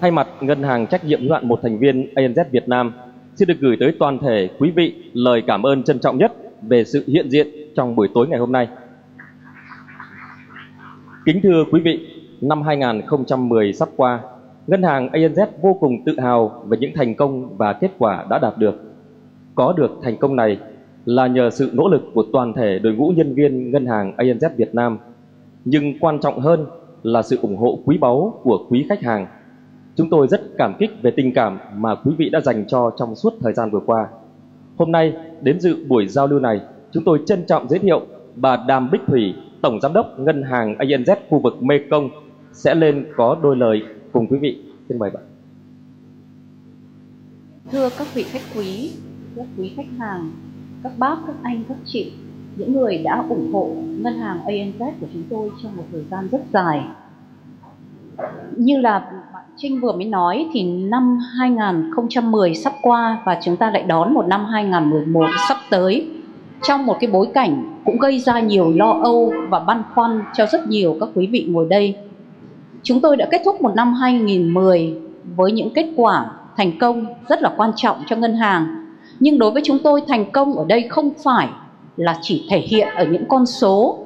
Thay mặt Ngân hàng trách nhiệm hữu hạn một thành viên ANZ Việt Nam, xin được gửi tới toàn thể quý vị lời cảm ơn trân trọng nhất về sự hiện diện trong buổi tối ngày hôm nay. Kính thưa quý vị, năm 2010 sắp qua, Ngân hàng ANZ vô cùng tự hào về những thành công và kết quả đã đạt được. Có được thành công này là nhờ sự nỗ lực của toàn thể đội ngũ nhân viên Ngân hàng ANZ Việt Nam, nhưng quan trọng hơn là sự ủng hộ quý báu của quý khách hàng. Chúng tôi rất cảm kích về tình cảm mà quý vị đã dành cho trong suốt thời gian vừa qua. Hôm nay đến dự buổi giao lưu này, chúng tôi trân trọng giới thiệu bà Đàm Bích Thủy, Tổng Giám đốc Ngân hàng ANZ khu vực Mekong sẽ lên có đôi lời cùng quý vị. Xin mời bạn. Thưa các vị khách quý, các quý khách hàng, các bác, các anh, các chị, những người đã ủng hộ ngân hàng ANZ của chúng tôi trong một thời gian rất dài. Như là bạn Trinh vừa mới nói thì năm 2010 sắp qua và chúng ta lại đón một năm 2011 sắp tới trong một cái bối cảnh cũng gây ra nhiều lo âu và băn khoăn cho rất nhiều các quý vị ngồi đây. Chúng tôi đã kết thúc một năm 2010 với những kết quả thành công rất là quan trọng cho ngân hàng. Nhưng đối với chúng tôi thành công ở đây không phải là chỉ thể hiện ở những con số,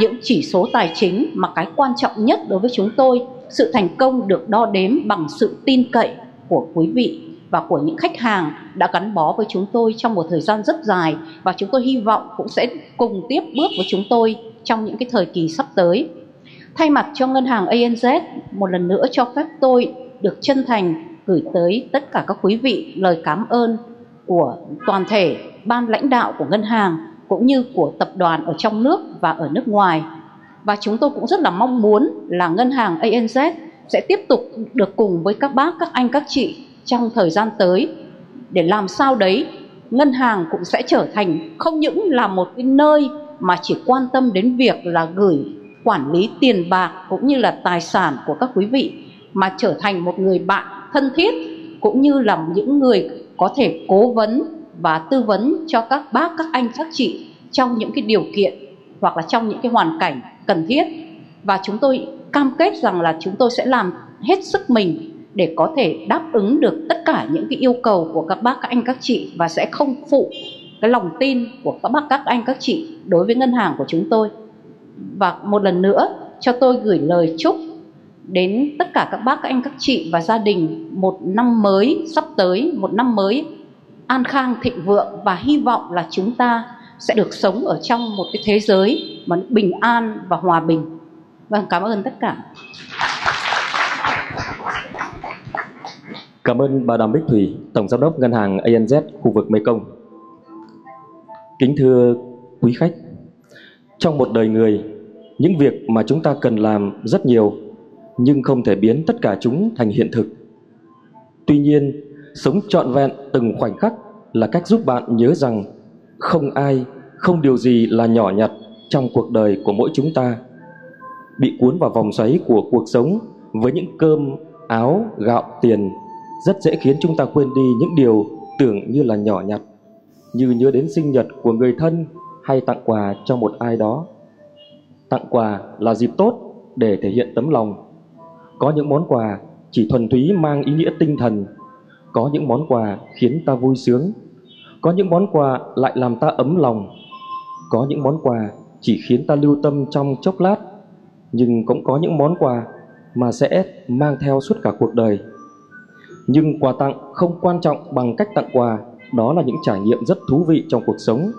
những chỉ số tài chính mà cái quan trọng nhất đối với chúng tôi, sự thành công được đo đếm bằng sự tin cậy của quý vị và của những khách hàng đã gắn bó với chúng tôi trong một thời gian rất dài và chúng tôi hy vọng cũng sẽ cùng tiếp bước với chúng tôi trong những cái thời kỳ sắp tới. Thay mặt cho ngân hàng ANZ, một lần nữa cho phép tôi được chân thành gửi tới tất cả các quý vị lời cảm ơn của toàn thể ban lãnh đạo của ngân hàng cũng như của tập đoàn ở trong nước và ở nước ngoài. Và chúng tôi cũng rất là mong muốn là ngân hàng ANZ sẽ tiếp tục được cùng với các bác, các anh, các chị trong thời gian tới. Để làm sao đấy ngân hàng cũng sẽ trở thành không những là một cái nơi mà chỉ quan tâm đến việc là gửi quản lý tiền bạc cũng như là tài sản của các quý vị mà trở thành một người bạn thân thiết cũng như là những người có thể cố vấn và tư vấn cho các bác các anh các chị trong những cái điều kiện hoặc là trong những cái hoàn cảnh cần thiết. Và chúng tôi cam kết rằng là chúng tôi sẽ làm hết sức mình để có thể đáp ứng được tất cả những cái yêu cầu của các bác, các anh, các chị và sẽ không phụ cái lòng tin của các bác, các anh, các chị đối với ngân hàng của chúng tôi. Và một lần nữa, cho tôi gửi lời chúc đến tất cả các bác, các anh, các chị và gia đình một năm mới sắp tới, một năm mới an khang, thịnh vượng và hy vọng là chúng ta sẽ được sống ở trong một cái thế giới mà bình an và hòa bình vâng cảm ơn tất cả Cảm ơn bà Đàm Bích Thủy, Tổng Giám đốc Ngân hàng ANZ khu vực Mekong. Kính thưa quý khách, trong một đời người, những việc mà chúng ta cần làm rất nhiều, nhưng không thể biến tất cả chúng thành hiện thực. Tuy nhiên, sống trọn vẹn từng khoảnh khắc là cách giúp bạn nhớ rằng không ai, không điều gì là nhỏ nhặt trong cuộc đời của mỗi chúng ta. Bị cuốn vào vòng xoáy của cuộc sống với những cơm, áo, gạo, tiền rất dễ khiến chúng ta quên đi những điều tưởng như là nhỏ nhặt, như nhớ đến sinh nhật của người thân hay tặng quà cho một ai đó. Tặng quà là dịp tốt để thể hiện tấm lòng. Có những món quà chỉ thuần túy mang ý nghĩa tinh thần, có những món quà khiến ta vui sướng, có những món quà lại làm ta ấm lòng, có những món quà chỉ khiến ta lưu tâm trong chốc lát, nhưng cũng có những món quà mà sẽ mang theo suốt cả cuộc đời. Nhưng quà tặng không quan trọng bằng cách tặng quà, đó là những trải nghiệm rất thú vị trong cuộc sống.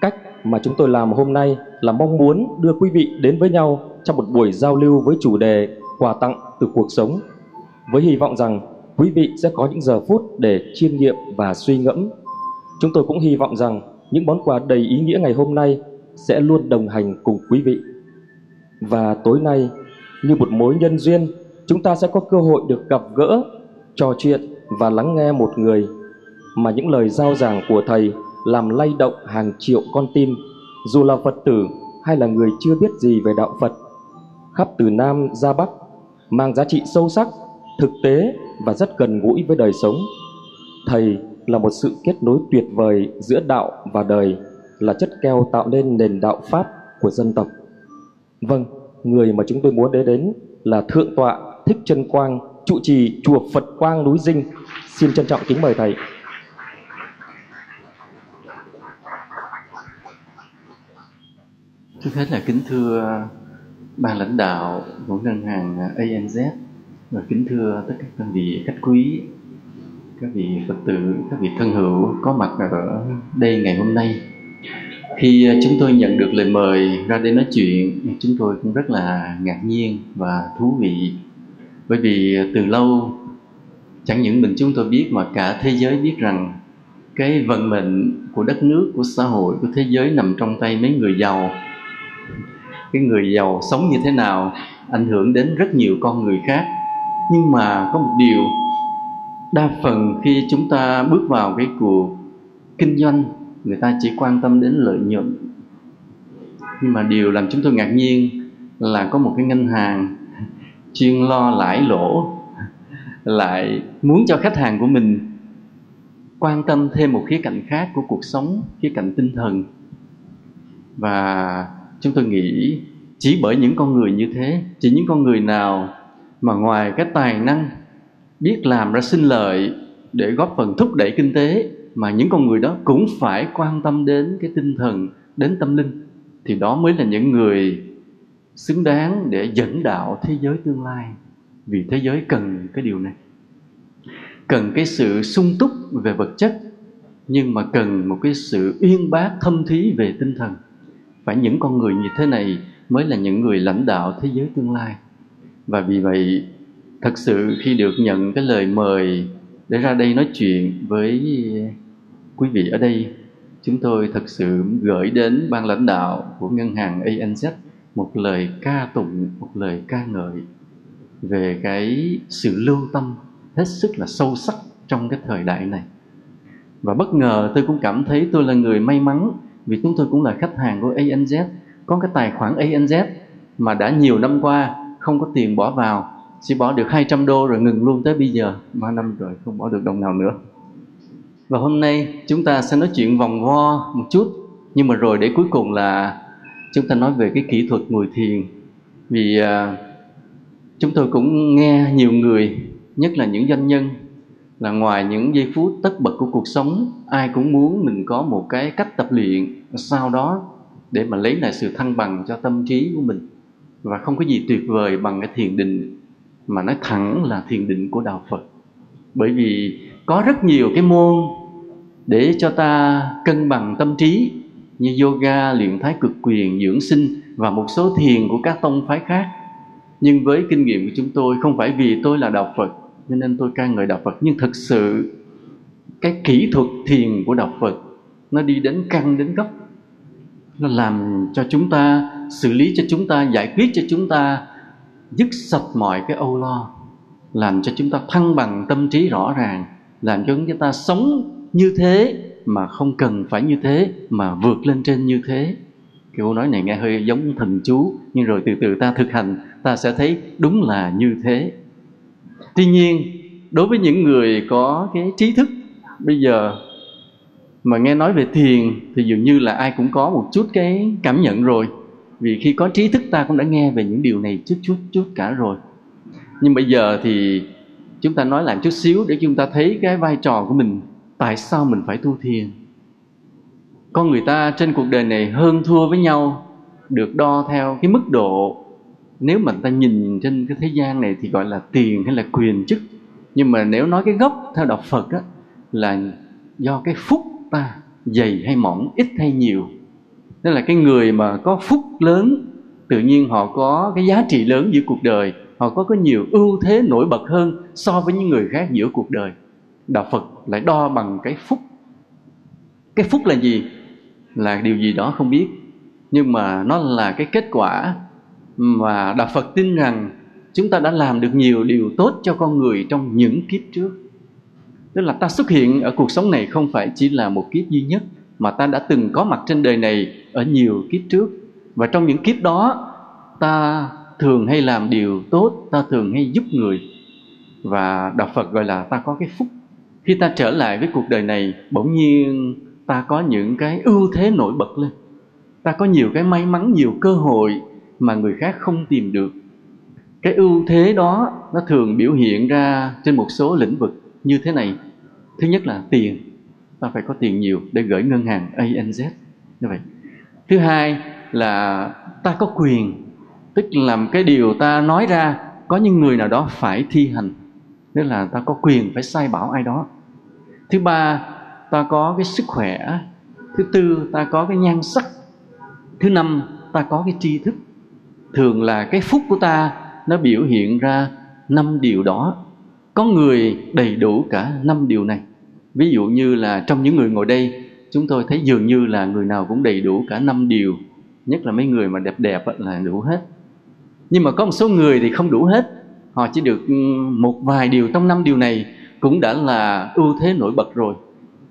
Cách mà chúng tôi làm hôm nay là mong muốn đưa quý vị đến với nhau trong một buổi giao lưu với chủ đề quà tặng từ cuộc sống. Với hy vọng rằng quý vị sẽ có những giờ phút để chiêm nghiệm và suy ngẫm. Chúng tôi cũng hy vọng rằng những món quà đầy ý nghĩa ngày hôm nay sẽ luôn đồng hành cùng quý vị. Và tối nay, như một mối nhân duyên, chúng ta sẽ có cơ hội được gặp gỡ trò chuyện và lắng nghe một người mà những lời giao giảng của thầy làm lay động hàng triệu con tim, dù là Phật tử hay là người chưa biết gì về đạo Phật, khắp từ Nam ra Bắc, mang giá trị sâu sắc, thực tế và rất gần gũi với đời sống. Thầy là một sự kết nối tuyệt vời giữa đạo và đời, là chất keo tạo nên nền đạo Pháp của dân tộc. Vâng, người mà chúng tôi muốn đến đến là Thượng tọa Thích Chân Quang, trụ trì chùa Phật Quang núi Dinh. Xin trân trọng kính mời thầy. Trước hết là kính thưa ban lãnh đạo của ngân hàng ANZ và kính thưa tất cả các vị khách quý, các vị Phật tử, các vị thân hữu có mặt ở đây ngày hôm nay. Khi à, chúng tôi nhận được lời mời ra đây nói chuyện, chúng tôi cũng rất là ngạc nhiên và thú vị. Bởi vì à, từ lâu chẳng những mình chúng tôi biết mà cả thế giới biết rằng cái vận mệnh của đất nước, của xã hội, của thế giới nằm trong tay mấy người giàu cái người giàu sống như thế nào ảnh hưởng đến rất nhiều con người khác nhưng mà có một điều đa phần khi chúng ta bước vào cái cuộc kinh doanh, người ta chỉ quan tâm đến lợi nhuận. Nhưng mà điều làm chúng tôi ngạc nhiên là có một cái ngân hàng chuyên lo lãi lỗ, lại muốn cho khách hàng của mình quan tâm thêm một khía cạnh khác của cuộc sống, khía cạnh tinh thần. Và chúng tôi nghĩ chỉ bởi những con người như thế, chỉ những con người nào mà ngoài cái tài năng biết làm ra sinh lợi để góp phần thúc đẩy kinh tế mà những con người đó cũng phải quan tâm đến cái tinh thần, đến tâm linh. Thì đó mới là những người xứng đáng để dẫn đạo thế giới tương lai. Vì thế giới cần cái điều này. Cần cái sự sung túc về vật chất, nhưng mà cần một cái sự uyên bác thâm thí về tinh thần. Phải những con người như thế này mới là những người lãnh đạo thế giới tương lai. Và vì vậy thật sự khi được nhận cái lời mời để ra đây nói chuyện với quý vị ở đây, chúng tôi thật sự gửi đến ban lãnh đạo của ngân hàng ANZ một lời ca tụng, một lời ca ngợi về cái sự lưu tâm hết sức là sâu sắc trong cái thời đại này. Và bất ngờ tôi cũng cảm thấy tôi là người may mắn, vì chúng tôi cũng là khách hàng của ANZ có cái tài khoản ANZ mà đã nhiều năm qua không có tiền bỏ vào chỉ bỏ được 200 đô rồi ngừng luôn tới bây giờ. Ba năm rồi không bỏ được đồng nào nữa. Và hôm nay chúng ta sẽ nói chuyện vòng vo một chút. Nhưng mà rồi để cuối cùng là chúng ta nói về cái kỹ thuật ngồi thiền. Vì uh, chúng tôi cũng nghe nhiều người nhất là những doanh nhân là ngoài những giây phút tất bật của cuộc sống ai cũng muốn mình có một cái cách tập luyện sau đó để mà lấy lại sự thăng bằng cho tâm trí của mình. Và không có gì tuyệt vời bằng cái thiền định mà nói thẳng là thiền định của đạo Phật. Bởi vì có rất nhiều cái môn để cho ta cân bằng tâm trí như yoga, luyện thái cực quyền, dưỡng sinh và một số thiền của các tông phái khác. Nhưng với kinh nghiệm của chúng tôi không phải vì tôi là đạo Phật cho nên tôi ca ngợi đạo Phật. Nhưng thực sự cái kỹ thuật thiền của đạo Phật nó đi đến căn đến gốc. Nó làm cho chúng ta xử lý cho chúng ta giải quyết cho chúng ta dứt sạch mọi cái âu lo, làm cho chúng ta thăng bằng tâm trí rõ ràng, làm cho chúng ta sống như thế mà không cần phải như thế, mà vượt lên trên như thế. Câu nói này nghe hơi giống thần chú, nhưng rồi từ từ ta thực hành, ta sẽ thấy đúng là như thế. Tuy nhiên, đối với những người có cái trí thức, bây giờ mà nghe nói về thiền thì dường như là ai cũng có một chút cái cảm nhận rồi vì khi có trí thức ta cũng đã nghe về những điều này chút chút chút cả rồi. Nhưng bây giờ thì chúng ta nói lại chút xíu để chúng ta thấy cái vai trò của mình. Tại sao mình phải tu thiền? Con người ta trên cuộc đời này hơn thua với nhau, được đo theo cái mức độ. Nếu mà ta nhìn trên cái thế gian này thì gọi là tiền hay là quyền chức. Nhưng mà nếu nói cái gốc theo đạo Phật á, là do cái phúc ta dày hay mỏng, ít hay nhiều nên là cái người mà có phúc lớn, tự nhiên họ có cái giá trị lớn giữa cuộc đời, họ có có nhiều ưu thế nổi bật hơn so với những người khác giữa cuộc đời. Đạo phật lại đo bằng cái phúc. Cái phúc là gì? Là điều gì đó không biết. Nhưng mà nó là cái kết quả mà đạo phật tin rằng chúng ta đã làm được nhiều điều tốt cho con người trong những kiếp trước. Tức là ta xuất hiện ở cuộc sống này không phải chỉ là một kiếp duy nhất mà ta đã từng có mặt trên đời này ở nhiều kiếp trước. Và trong những kiếp đó, ta thường hay làm điều tốt, ta thường hay giúp người. Và đạo phật gọi là ta có cái phúc. Khi ta trở lại với cuộc đời này, bỗng nhiên ta có những cái ưu thế nổi bật lên. Ta có nhiều cái may mắn, nhiều cơ hội mà người khác không tìm được. Cái ưu thế đó, nó thường biểu hiện ra trên một số lĩnh vực như thế này. Thứ nhất là tiền ta phải có tiền nhiều để gửi ngân hàng ANZ như vậy. Thứ hai là ta có quyền, tức làm cái điều ta nói ra, có những người nào đó phải thi hành. Tức là ta có quyền phải sai bảo ai đó. Thứ ba, ta có cái sức khỏe. Thứ tư, ta có cái nhan sắc. Thứ năm, ta có cái tri thức. Thường là cái phúc của ta, nó biểu hiện ra năm điều đó. Có người đầy đủ cả năm điều này ví dụ như là trong những người ngồi đây, chúng tôi thấy dường như là người nào cũng đầy đủ cả năm điều, nhất là mấy người mà đẹp đẹp là đủ hết. Nhưng mà có một số người thì không đủ hết. Họ chỉ được ừ, một vài điều trong năm điều này cũng đã là ưu thế nổi bật rồi.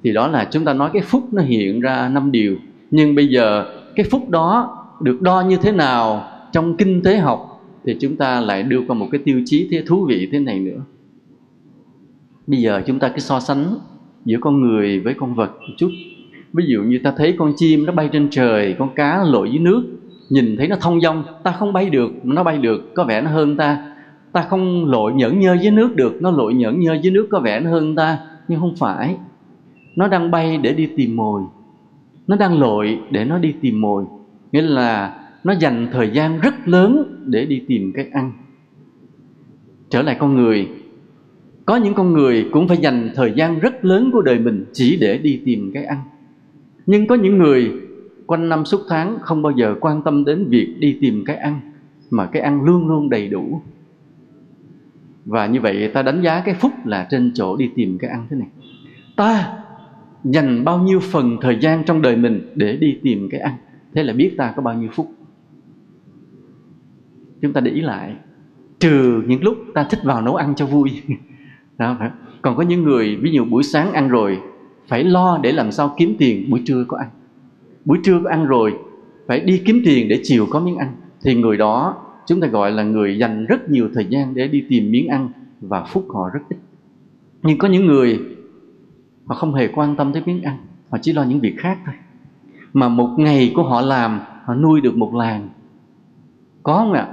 Thì đó là chúng ta nói cái phúc nó hiện ra năm điều. Nhưng bây giờ cái phúc đó được đo như thế nào trong kinh tế học thì chúng ta lại đưa qua một cái tiêu chí thế thú vị thế này nữa. Bây giờ chúng ta cứ so sánh giữa con người với con vật một chút. Ví dụ như ta thấy con chim nó bay trên trời, con cá lội dưới nước, nhìn thấy nó thông dong, ta không bay được nó bay được, có vẻ nó hơn ta. Ta không lội nhẫn nhơ dưới nước được, nó lội nhẫn nhơ dưới nước có vẻ nó hơn ta, nhưng không phải. Nó đang bay để đi tìm mồi. Nó đang lội để nó đi tìm mồi. Nghĩa là nó dành thời gian rất lớn để đi tìm cái ăn. Trở lại con người có những con người cũng phải dành thời gian rất lớn của đời mình chỉ để đi tìm cái ăn. Nhưng có những người quanh năm suốt tháng không bao giờ quan tâm đến việc đi tìm cái ăn, mà cái ăn luôn luôn đầy đủ. Và như vậy ta đánh giá cái phúc là trên chỗ đi tìm cái ăn thế này. Ta dành bao nhiêu phần thời gian trong đời mình để đi tìm cái ăn? Thế là biết ta có bao nhiêu phúc. Chúng ta để ý lại, trừ những lúc ta thích vào nấu ăn cho vui. đó, phải còn có những người, ví dụ buổi sáng ăn rồi, phải lo để làm sao kiếm tiền, buổi trưa có ăn. Buổi trưa có ăn rồi, phải đi kiếm tiền để chiều có miếng ăn. Thì người đó, chúng ta gọi là người dành rất nhiều thời gian để đi tìm miếng ăn và phúc họ rất ít. Nhưng có những người, họ không hề quan tâm tới miếng ăn, họ chỉ lo những việc khác thôi. Mà một ngày của họ làm, họ nuôi được một làng. Có không ạ?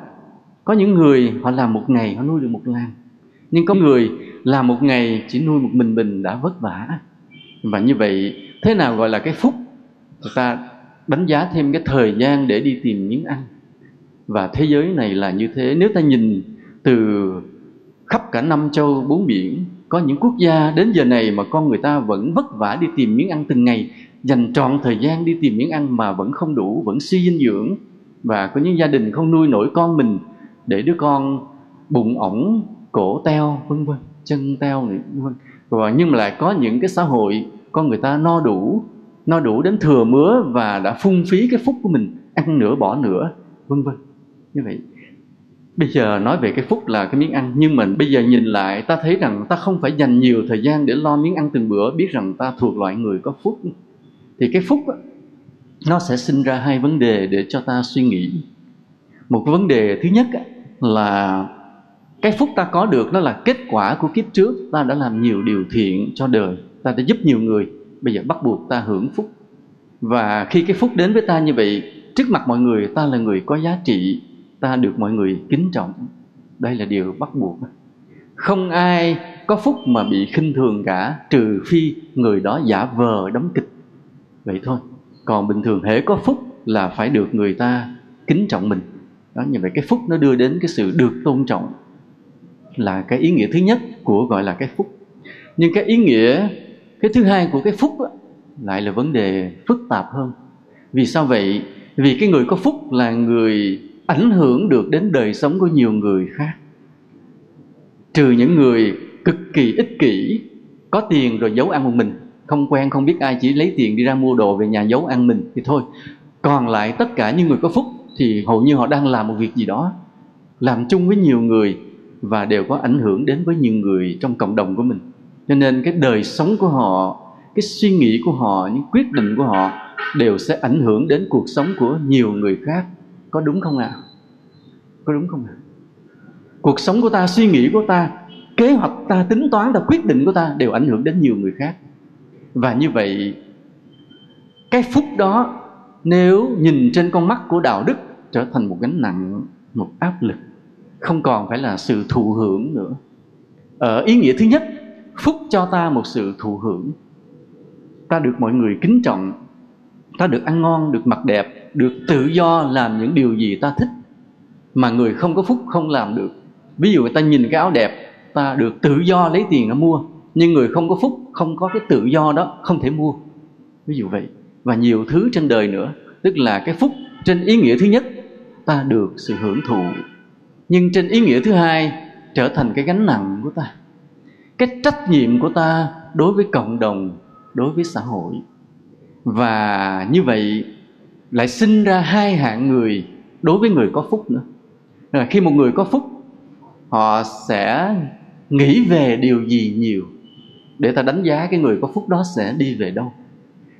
Có những người họ làm một ngày, họ nuôi được một làng nhưng có người làm một ngày chỉ nuôi một mình mình đã vất vả. Và như vậy, thế nào gọi là cái phúc? Người ta đánh giá thêm cái thời gian để đi tìm miếng ăn. Và thế giới này là như thế. Nếu ta nhìn từ khắp cả năm châu bốn biển, có những quốc gia đến giờ này mà con người ta vẫn vất vả đi tìm miếng ăn từng ngày, dành trọn thời gian đi tìm miếng ăn mà vẫn không đủ, vẫn suy dinh dưỡng. Và có những gia đình không nuôi nổi con mình để đứa con bụng ổng cổ teo, vân vân, chân teo này, vân và nhưng mà lại có những cái xã hội con người ta no đủ no đủ đến thừa mứa và đã phung phí cái phúc của mình, ăn nửa bỏ nửa, vân vân. Như vậy. Bây giờ nói về cái phúc là cái miếng ăn, nhưng mà bây giờ nhìn lại ta thấy rằng ta không phải dành nhiều thời gian để lo miếng ăn từng bữa, biết rằng ta thuộc loại người có phúc. Thì cái phúc nó sẽ sinh ra hai vấn đề để cho ta suy nghĩ. Một vấn đề thứ nhất là cái phúc ta có được nó là kết quả của kiếp trước. Ta đã làm nhiều điều thiện cho đời. Ta đã giúp nhiều người. Bây giờ bắt buộc ta hưởng phúc. Và khi cái phúc đến với ta như vậy, trước mặt mọi người, ta là người có giá trị. Ta được mọi người kính trọng. Đây là điều bắt buộc. Không ai có phúc mà bị khinh thường cả, trừ phi người đó giả vờ đóng kịch. Vậy thôi. Còn bình thường hễ có phúc là phải được người ta kính trọng mình. Đó, như vậy cái phúc nó đưa đến cái sự được tôn trọng là cái ý nghĩa thứ nhất của gọi là cái phúc. Nhưng cái ý nghĩa cái thứ hai của cái phúc á, lại là vấn đề phức tạp hơn. Vì sao vậy? Vì cái người có phúc là người ảnh hưởng được đến đời sống của nhiều người khác. Trừ những người cực kỳ ích kỷ có tiền rồi giấu ăn một mình không quen không biết ai chỉ lấy tiền đi ra mua đồ về nhà giấu ăn mình thì thôi. Còn lại tất cả những người có phúc thì hầu như họ đang làm một việc gì đó làm chung với nhiều người và đều có ảnh hưởng đến với nhiều người trong cộng đồng của mình cho nên cái đời sống của họ, cái suy nghĩ của họ, những quyết định của họ đều sẽ ảnh hưởng đến cuộc sống của nhiều người khác có đúng không ạ à? có đúng không ạ à? cuộc sống của ta, suy nghĩ của ta, kế hoạch ta, tính toán ta, quyết định của ta đều ảnh hưởng đến nhiều người khác và như vậy, cái phúc đó nếu nhìn trên con mắt của đạo đức trở thành một gánh nặng, một áp lực không còn phải là sự thụ hưởng nữa. Ở ý nghĩa thứ nhất, phúc cho ta một sự thụ hưởng. Ta được mọi người kính trọng, ta được ăn ngon, được mặc đẹp, được tự do làm những điều gì ta thích mà người không có phúc không làm được. Ví dụ người ta nhìn cái áo đẹp, ta được tự do lấy tiền nó mua, nhưng người không có phúc, không có cái tự do đó, không thể mua. Ví dụ vậy. Và nhiều thứ trên đời nữa, tức là cái phúc trên ý nghĩa thứ nhất, ta được sự hưởng thụ nhưng trên ý nghĩa thứ hai trở thành cái gánh nặng của ta. Cái trách nhiệm của ta đối với cộng đồng, đối với xã hội. Và như vậy lại sinh ra hai hạng người đối với người có phúc nữa. Là khi một người có phúc, họ sẽ nghĩ về điều gì nhiều để ta đánh giá cái người có phúc đó sẽ đi về đâu.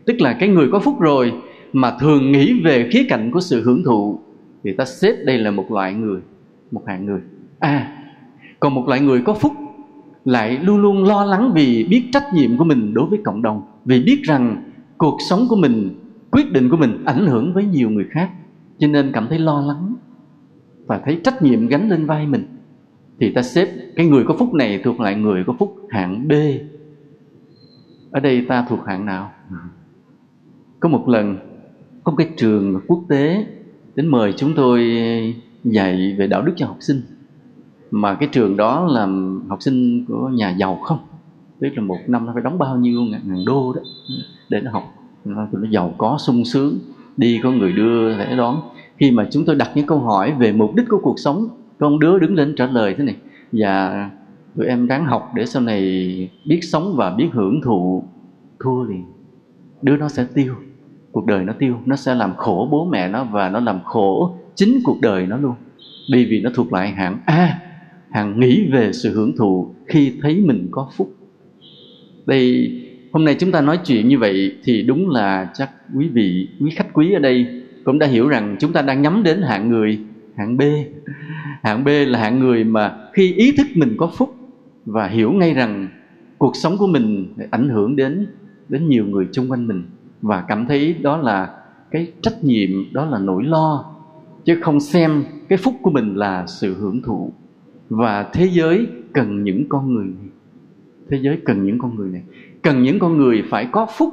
Tức là cái người có phúc rồi mà thường nghĩ về khía cạnh của sự hưởng thụ thì ta xếp đây là một loại người một hạng người. À còn một loại người có phúc lại luôn luôn lo lắng vì biết trách nhiệm của mình đối với cộng đồng, vì biết rằng cuộc sống của mình, quyết định của mình ảnh hưởng với nhiều người khác. Cho nên cảm thấy lo lắng và thấy trách nhiệm gánh lên vai mình. Thì ta xếp cái người có phúc này thuộc lại người có phúc hạng B. Ở đây ta thuộc hạng nào? Có một lần, có một cái trường quốc tế đến mời chúng tôi dạy về đạo đức cho học sinh. Mà cái trường đó là học sinh của nhà giàu không? Tức là một năm nó phải đóng bao nhiêu ngàn, ngàn đô đó để nó học. Nó, nó giàu có sung sướng đi có người đưa lễ đón. Khi mà chúng tôi đặt những câu hỏi về mục đích của cuộc sống con đứa đứng lên trả lời thế này và tụi em ráng học để sau này biết sống và biết hưởng thụ. Thua liền. Đứa nó sẽ tiêu cuộc đời nó tiêu nó sẽ làm khổ bố mẹ nó và nó làm khổ chính cuộc đời nó luôn. Bởi vì nó thuộc lại hạng A, hạng nghĩ về sự hưởng thụ khi thấy mình có phúc. Đây, hôm nay chúng ta nói chuyện như vậy thì đúng là chắc quý vị, quý khách quý ở đây cũng đã hiểu rằng chúng ta đang nhắm đến hạng người, hạng B. Hạng B là hạng người mà khi ý thức mình có phúc và hiểu ngay rằng cuộc sống của mình ảnh hưởng đến đến nhiều người xung quanh mình và cảm thấy đó là cái trách nhiệm, đó là nỗi lo chứ không xem cái phúc của mình là sự hưởng thụ. Và thế giới cần những con người này. Thế giới cần những con người này. Cần những con người phải có phúc,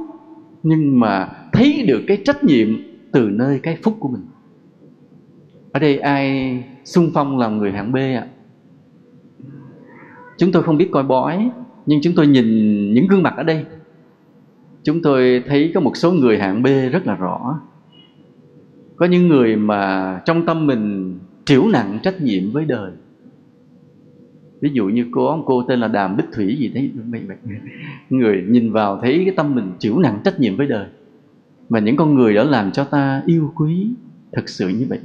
nhưng mà thấy được cái trách nhiệm từ nơi cái phúc của mình. Ở đây ai xung phong làm người hạng B ạ? Chúng tôi không biết coi bói, nhưng chúng tôi nhìn những gương mặt ở đây. Chúng tôi thấy có một số người hạng B rất là rõ có những người mà trong tâm mình triểu nặng trách nhiệm với đời. Ví dụ như cô ông cô tên là đàm bích thủy gì đấy. Người nhìn vào thấy cái tâm mình chịu nặng trách nhiệm với đời. Và những con người đó làm cho ta yêu quý thật sự như vậy.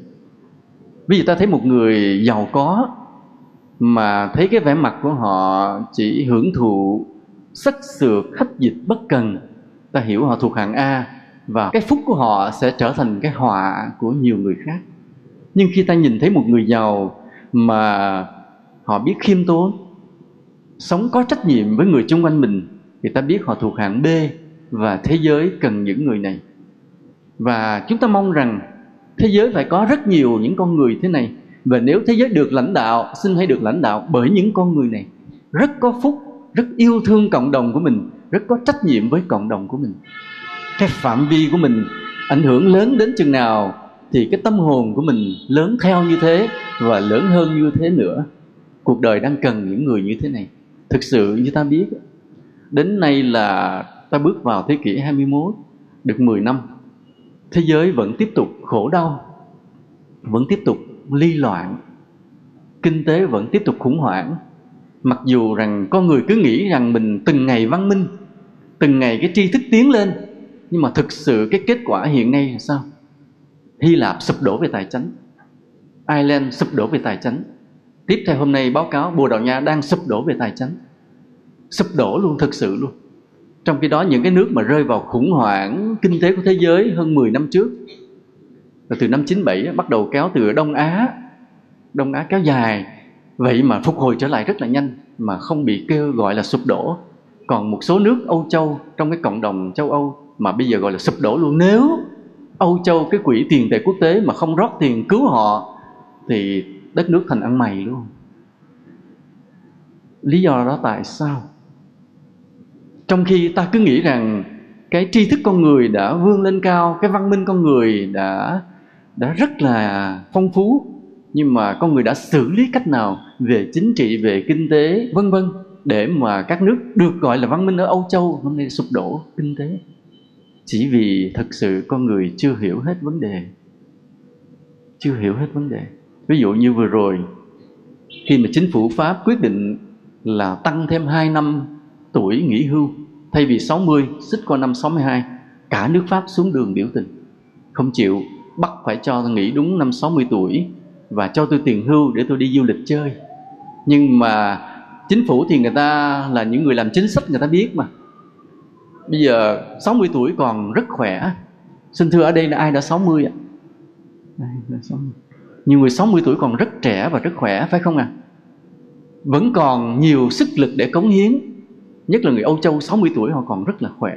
Ví dụ ta thấy một người giàu có mà thấy cái vẻ mặt của họ chỉ hưởng thụ, sắc sược, khách dịch bất cần. Ta hiểu họ thuộc hạng A và cái phúc của họ sẽ trở thành cái họa của nhiều người khác. Nhưng khi ta nhìn thấy một người giàu mà họ biết khiêm tốn, sống có trách nhiệm với người xung quanh mình, thì ta biết họ thuộc hạng B và thế giới cần những người này. Và chúng ta mong rằng thế giới phải có rất nhiều những con người thế này. Và nếu thế giới được lãnh đạo, xin hãy được lãnh đạo bởi những con người này. Rất có phúc, rất yêu thương cộng đồng của mình, rất có trách nhiệm với cộng đồng của mình cái phạm vi của mình ảnh hưởng lớn đến chừng nào thì cái tâm hồn của mình lớn theo như thế và lớn hơn như thế nữa. Cuộc đời đang cần những người như thế này. Thực sự như ta biết, đến nay là ta bước vào thế kỷ 21 được 10 năm. Thế giới vẫn tiếp tục khổ đau, vẫn tiếp tục ly loạn. Kinh tế vẫn tiếp tục khủng hoảng. Mặc dù rằng con người cứ nghĩ rằng mình từng ngày văn minh, từng ngày cái tri thức tiến lên nhưng mà thực sự cái kết quả hiện nay là sao? Hy lạp sụp đổ về tài chính ireland sụp đổ về tài chính tiếp theo hôm nay báo cáo bồ đào nha đang sụp đổ về tài chính sụp đổ luôn, thực sự luôn. Trong khi đó những cái nước mà rơi vào khủng hoảng kinh tế của thế giới hơn 10 năm trước, là từ năm 97 bắt đầu kéo từ Đông Á Đông Á kéo dài. Vậy mà phục hồi trở lại rất là nhanh, mà không bị kêu gọi là sụp đổ. Còn một số nước Âu Châu, trong cái cộng đồng châu Âu mà bây giờ gọi là sụp đổ luôn. Nếu Âu Châu, cái quỹ tiền tệ quốc tế mà không rót tiền cứu họ, thì đất nước thành ăn mày luôn lý do đó tại sao? Trong khi ta cứ nghĩ rằng cái tri thức con người đã vươn lên cao, cái văn minh con người đã đã rất là phong phú, nhưng mà con người đã xử lý cách nào về chính trị, về kinh tế, vân vân để mà các nước được gọi là văn minh ở Âu Châu hôm nay sụp đổ kinh tế? Chỉ vì thật sự con người chưa hiểu hết vấn đề. Chưa hiểu hết vấn đề. Ví dụ như vừa rồi, khi mà chính phủ Pháp quyết định là tăng thêm 2 năm tuổi nghỉ hưu, thay vì 60 xích qua năm 62 cả nước Pháp xuống đường biểu tình. Không chịu, bắt phải cho nghỉ đúng năm 60 tuổi và cho tôi tiền hưu để tôi đi du lịch chơi. Nhưng mà chính phủ thì người ta là những người làm chính sách, người ta biết mà bây giờ 60 tuổi còn rất khỏe. Xin thưa ở đây là ai đã 60 ạ? Nhiều người 60 tuổi còn rất trẻ và rất khỏe, phải không ạ? À? vẫn còn nhiều sức lực để cống hiến. Nhất là người Âu Châu 60 tuổi, họ còn rất là khỏe.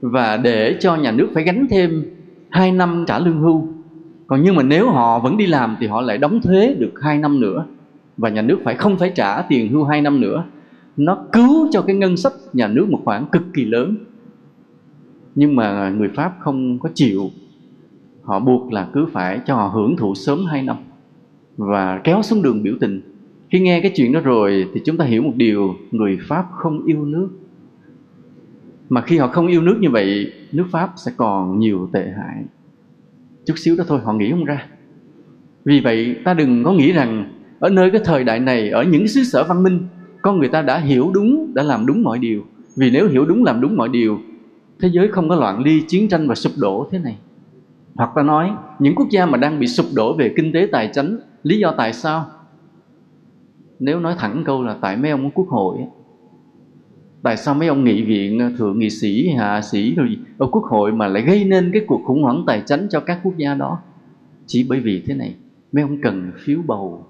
Và để cho nhà nước phải gánh thêm 2 năm trả lương hưu. Còn nhưng mà nếu họ vẫn đi làm thì họ lại đóng thuế được 2 năm nữa. Và nhà nước phải không phải trả tiền hưu 2 năm nữa nó cứu cho cái ngân sách nhà nước một khoản cực kỳ lớn. Nhưng mà người Pháp không có chịu. Họ buộc là cứ phải cho họ hưởng thụ sớm 2 năm và kéo xuống đường biểu tình. Khi nghe cái chuyện đó rồi thì chúng ta hiểu một điều, người Pháp không yêu nước. Mà khi họ không yêu nước như vậy, nước Pháp sẽ còn nhiều tệ hại. Chút xíu đó thôi, họ nghĩ không ra. Vì vậy, ta đừng có nghĩ rằng ở nơi cái thời đại này, ở những xứ sở văn minh con người ta đã hiểu đúng, đã làm đúng mọi điều. Vì nếu hiểu đúng, làm đúng mọi điều, thế giới không có loạn ly, chiến tranh và sụp đổ thế này. Hoặc ta nói, những quốc gia mà đang bị sụp đổ về kinh tế, tài chính, lý do tại sao? Nếu nói thẳng câu là tại mấy ông quốc hội tại sao mấy ông nghị viện, thượng nghị sĩ, hạ sĩ rồi ở quốc hội mà lại gây nên cái cuộc khủng hoảng tài chính cho các quốc gia đó? Chỉ bởi vì thế này, mấy ông cần phiếu bầu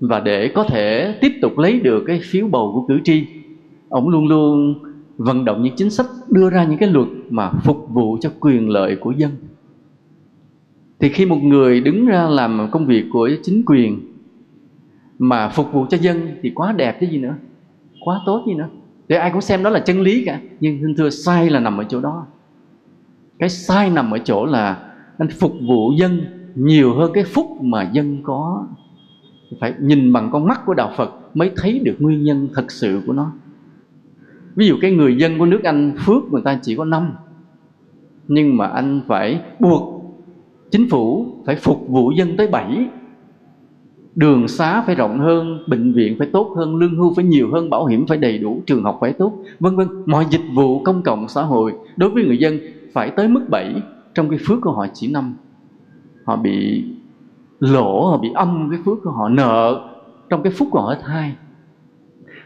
và để có thể tiếp tục lấy được cái phiếu bầu của cử tri. Ông luôn luôn vận động những chính sách đưa ra những cái luật mà phục vụ cho quyền lợi của dân. Thì khi một người đứng ra làm công việc của chính quyền mà phục vụ cho dân thì quá đẹp chứ gì nữa, quá tốt gì nữa. Để ai cũng xem đó là chân lý cả, nhưng thưa thưa sai là nằm ở chỗ đó. Cái sai nằm ở chỗ là anh phục vụ dân nhiều hơn cái phúc mà dân có phải nhìn bằng con mắt của đạo Phật mới thấy được nguyên nhân thật sự của nó. Ví dụ cái người dân của nước Anh, phước người ta chỉ có năm. Nhưng mà anh phải buộc chính phủ phải phục vụ dân tới bảy. Đường xá phải rộng hơn, bệnh viện phải tốt hơn, lương hưu phải nhiều hơn, bảo hiểm phải đầy đủ, trường học phải tốt, vân vân. Mọi dịch vụ công cộng, xã hội đối với người dân phải tới mức 7 trong cái phước của họ chỉ năm. Họ bị lỗ họ bị âm cái phước của họ, nợ trong cái phúc của họ thai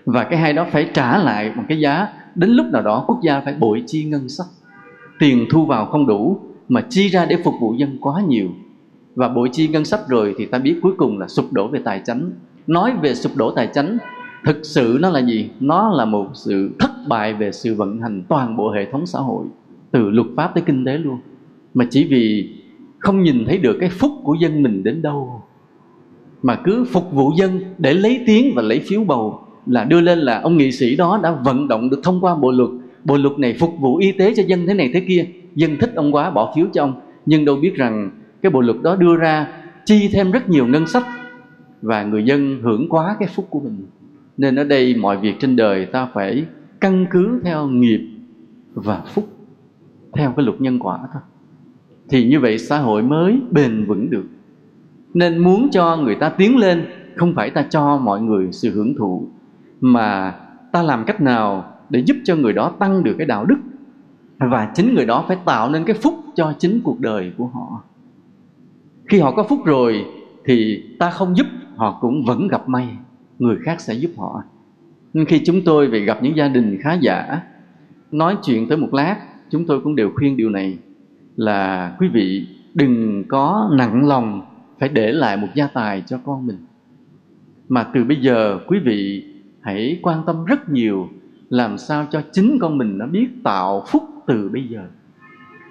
và cái hai đó phải trả lại một cái giá, đến lúc nào đó quốc gia phải bội chi ngân sách. Tiền thu vào không đủ mà chi ra để phục vụ dân quá nhiều. Và bội chi ngân sách rồi thì ta biết cuối cùng là sụp đổ về tài chính nói về sụp đổ tài chính thực sự nó là gì? Nó là một sự thất bại về sự vận hành toàn bộ hệ thống xã hội, từ luật pháp tới kinh tế luôn. Mà chỉ vì không nhìn thấy được cái phúc của dân mình đến đâu. Mà cứ phục vụ dân để lấy tiếng và lấy phiếu bầu là đưa lên là ông nghị sĩ đó đã vận động được thông qua bộ luật. Bộ luật này phục vụ y tế cho dân thế này thế kia. Dân thích ông quá bỏ phiếu cho ông. Nhưng đâu biết rằng cái bộ luật đó đưa ra chi thêm rất nhiều ngân sách và người dân hưởng quá cái phúc của mình. Nên ở đây mọi việc trên đời ta phải căn cứ theo nghiệp và phúc, theo cái luật nhân quả thôi thì như vậy xã hội mới bền vững được. Nên muốn cho người ta tiến lên, không phải ta cho mọi người sự hưởng thụ, mà ta làm cách nào để giúp cho người đó tăng được cái đạo đức và chính người đó phải tạo nên cái phúc cho chính cuộc đời của họ. Khi họ có phúc rồi thì ta không giúp, họ cũng vẫn gặp may, người khác sẽ giúp họ. Nên khi chúng tôi về gặp những gia đình khá giả, nói chuyện tới một lát, chúng tôi cũng đều khuyên điều này là quý vị đừng có nặng lòng phải để lại một gia tài cho con mình. Mà từ bây giờ quý vị hãy quan tâm rất nhiều làm sao cho chính con mình nó biết tạo phúc từ bây giờ.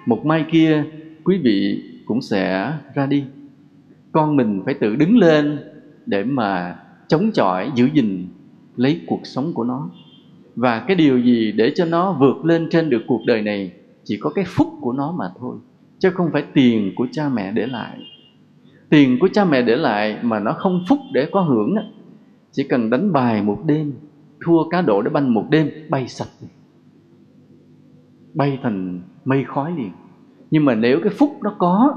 Một mai kia quý vị cũng sẽ ra đi. Con mình phải tự đứng lên để mà chống chọi, giữ gìn, lấy cuộc sống của nó. Và cái điều gì để cho nó vượt lên trên được cuộc đời này chỉ có cái phúc của nó mà thôi, chứ không phải tiền của cha mẹ để lại. Tiền của cha mẹ để lại mà nó không phúc để có hưởng chỉ cần đánh bài một đêm, thua cá độ để banh một đêm, bay sạch. Bay thành mây khói liền. Nhưng mà nếu cái phúc nó có,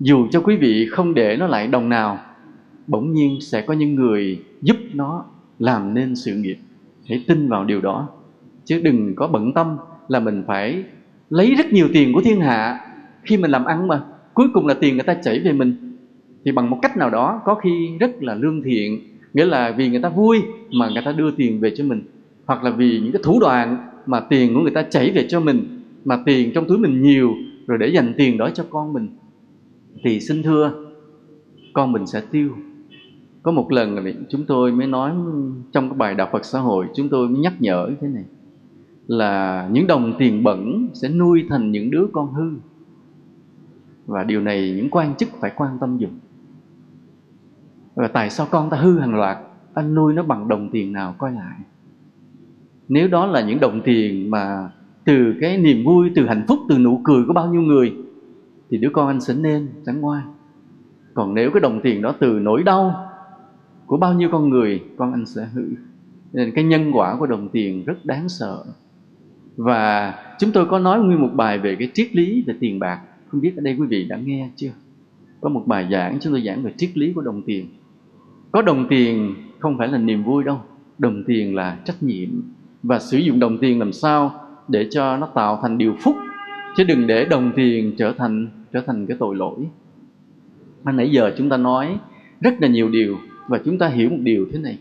dù cho quý vị không để nó lại đồng nào, bỗng nhiên sẽ có những người giúp nó làm nên sự nghiệp. Hãy tin vào điều đó, chứ đừng có bận tâm là mình phải lấy rất nhiều tiền của thiên hạ khi mình làm ăn mà. Cuối cùng là tiền người ta chảy về mình. Thì bằng một cách nào đó, có khi rất là lương thiện, nghĩa là vì người ta vui mà người ta đưa tiền về cho mình, hoặc là vì những cái thủ đoạn mà tiền của người ta chảy về cho mình, mà tiền trong túi mình nhiều, rồi để dành tiền đó cho con mình. Thì xin thưa, con mình sẽ tiêu. Có một lần chúng tôi mới nói trong cái bài đạo Phật xã hội, chúng tôi mới nhắc nhở thế này là những đồng tiền bẩn sẽ nuôi thành những đứa con hư. Và điều này những quan chức phải quan tâm dùng. Và tại sao con ta hư hàng loạt anh nuôi nó bằng đồng tiền nào coi lại? Nếu đó là những đồng tiền mà từ cái niềm vui, từ hạnh phúc, từ nụ cười của bao nhiêu người, thì đứa con anh sẽ nên sẽ ngoan còn nếu cái đồng tiền đó từ nỗi đau của bao nhiêu con người, con anh sẽ hư. Nên cái nhân quả của đồng tiền rất đáng sợ và chúng tôi có nói nguyên một bài về cái triết lý về tiền bạc. Không biết ở đây quý vị đã nghe chưa? Có một bài giảng, chúng tôi giảng về triết lý của đồng tiền. Có đồng tiền không phải là niềm vui đâu. Đồng tiền là trách nhiệm. Và sử dụng đồng tiền làm sao để cho nó tạo thành điều phúc. Chứ đừng để đồng tiền trở thành trở thành cái tội lỗi. Mà nãy giờ chúng ta nói rất là nhiều điều. Và chúng ta hiểu một điều thế này,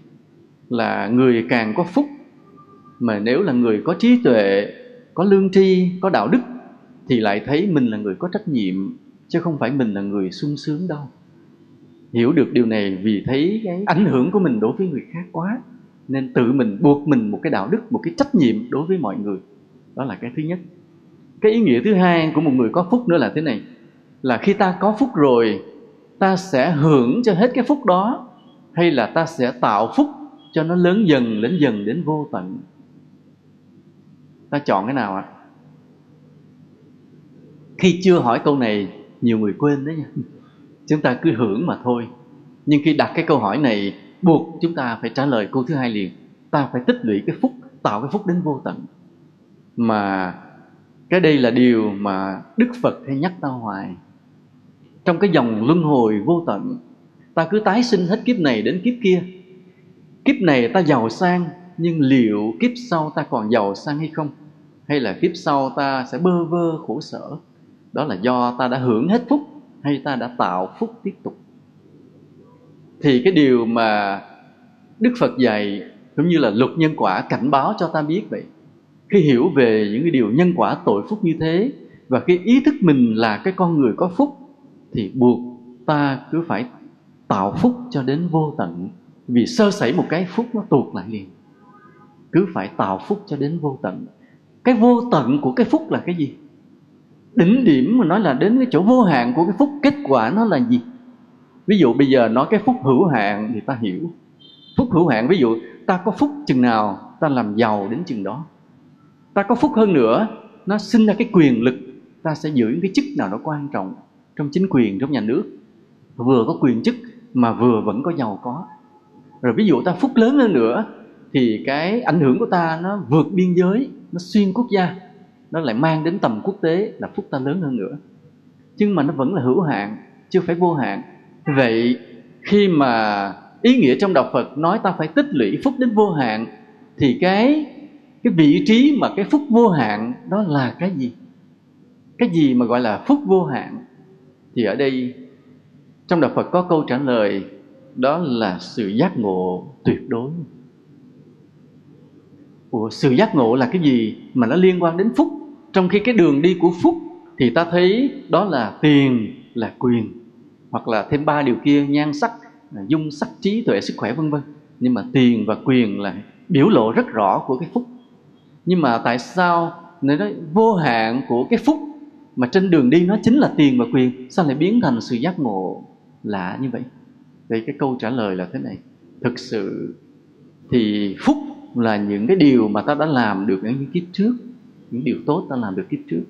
là người càng có phúc mà nếu là người có trí tuệ, có lương tri, có đạo đức, thì lại thấy mình là người có trách nhiệm, chứ không phải mình là người sung sướng đâu. Hiểu được điều này vì thấy cái ảnh hưởng của mình đối với người khác quá, nên tự mình buộc mình một cái đạo đức, một cái trách nhiệm đối với mọi người. Đó là cái thứ nhất. Cái ý nghĩa thứ hai của một người có phúc nữa là thế này, là khi ta có phúc rồi, ta sẽ hưởng cho hết cái phúc đó, hay là ta sẽ tạo phúc cho nó lớn dần lớn dần đến vô tận ta chọn cái nào ạ? Khi chưa hỏi câu này, nhiều người quên đấy nha. Chúng ta cứ hưởng mà thôi. Nhưng khi đặt cái câu hỏi này, buộc chúng ta phải trả lời câu thứ hai liền. Ta phải tích lũy cái phúc, tạo cái phúc đến vô tận. Mà cái đây là điều mà đức phật hay nhắc ta hoài. Trong cái dòng luân hồi vô tận, ta cứ tái sinh hết kiếp này đến kiếp kia. Kiếp này ta giàu sang nhưng liệu kiếp sau ta còn giàu sang hay không? Hay là kiếp sau ta sẽ bơ vơ, khổ sở? Đó là do ta đã hưởng hết phúc hay ta đã tạo phúc tiếp tục? Thì cái điều mà đức phật dạy, cũng như là luật nhân quả cảnh báo cho ta biết vậy, khi hiểu về những cái điều nhân quả tội phúc như thế và khi ý thức mình là cái con người có phúc, thì buộc ta cứ phải tạo phúc cho đến vô tận. Vì sơ sẩy một cái phúc nó tuột lại liền cứ phải tạo phúc cho đến vô tận. Cái vô tận của cái phúc là cái gì? Đỉnh điểm mà nói là đến cái chỗ vô hạn của cái phúc, kết quả nó là gì? Ví dụ bây giờ nói cái phúc hữu hạn thì ta hiểu. Phúc hữu hạn, ví dụ ta có phúc chừng nào, ta làm giàu đến chừng đó. Ta có phúc hơn nữa, nó sinh ra cái quyền lực, ta sẽ giữ cái chức nào đó quan trọng trong chính quyền, trong nhà nước. Vừa có quyền chức mà vừa vẫn có giàu có. Rồi ví dụ ta phúc lớn hơn nữa thì cái ảnh hưởng của ta nó vượt biên giới, nó xuyên quốc gia, nó lại mang đến tầm quốc tế là phúc ta lớn hơn nữa. Nhưng mà nó vẫn là hữu hạn chưa phải vô hạn. Vậy khi mà ý nghĩa trong đạo Phật nói ta phải tích lũy phúc đến vô hạn, thì cái cái vị trí mà cái phúc vô hạn đó là cái gì? Cái gì mà gọi là phúc vô hạn? Thì ở đây trong đạo Phật có câu trả lời, đó là sự giác ngộ tuyệt đối. Ủa, sự giác ngộ là cái gì mà nó liên quan đến phúc? Trong khi cái đường đi của phúc thì ta thấy đó là tiền là quyền hoặc là thêm ba điều kia nhan sắc dung sắc trí tuệ sức khỏe vân vân. Nhưng mà tiền và quyền là biểu lộ rất rõ của cái phúc. Nhưng mà tại sao nơi đó vô hạn của cái phúc mà trên đường đi nó chính là tiền và quyền sao lại biến thành sự giác ngộ lạ như vậy? Thì cái câu trả lời là thế này. Thực sự thì phúc là những cái điều mà ta đã làm được những kiếp trước, những điều tốt ta làm được kiếp trước.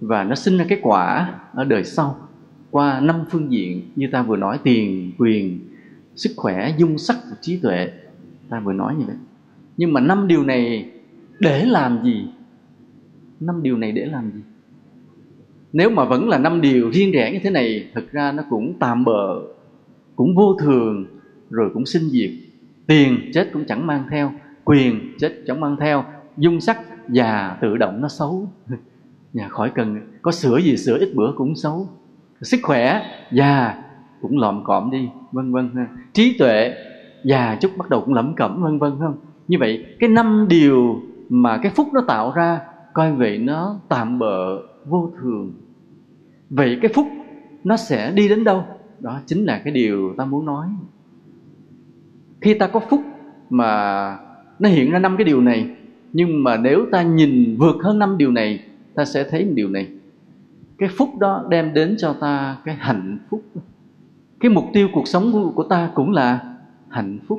Và nó sinh ra cái quả ở đời sau, qua năm phương diện như ta vừa nói, tiền, quyền, sức khỏe, dung sắc và trí tuệ. Ta vừa nói như vậy. Nhưng mà năm điều này để làm gì? Năm điều này để làm gì? Nếu mà vẫn là năm điều riêng rẽ như thế này thực ra nó cũng tạm bợ, cũng vô thường, rồi cũng sinh diệt tiền chết cũng chẳng mang theo, quyền chết chẳng mang theo, dung sắc già tự động nó xấu. Nhà khỏi cần, có sửa gì sửa ít bữa cũng xấu. Sức khỏe già cũng lòm cọm đi, vân vân trí tuệ già chút bắt đầu cũng lẩm cẩm, vân vân không như vậy, cái năm điều mà cái phúc nó tạo ra, coi vậy nó tạm bợ vô thường. Vậy cái phúc nó sẽ đi đến đâu? Đó chính là cái điều ta muốn nói khi ta có phúc mà nó hiện ra năm cái điều này nhưng mà nếu ta nhìn vượt hơn năm điều này ta sẽ thấy một điều này. Cái phúc đó đem đến cho ta cái hạnh phúc. Cái mục tiêu cuộc sống của, ta cũng là hạnh phúc.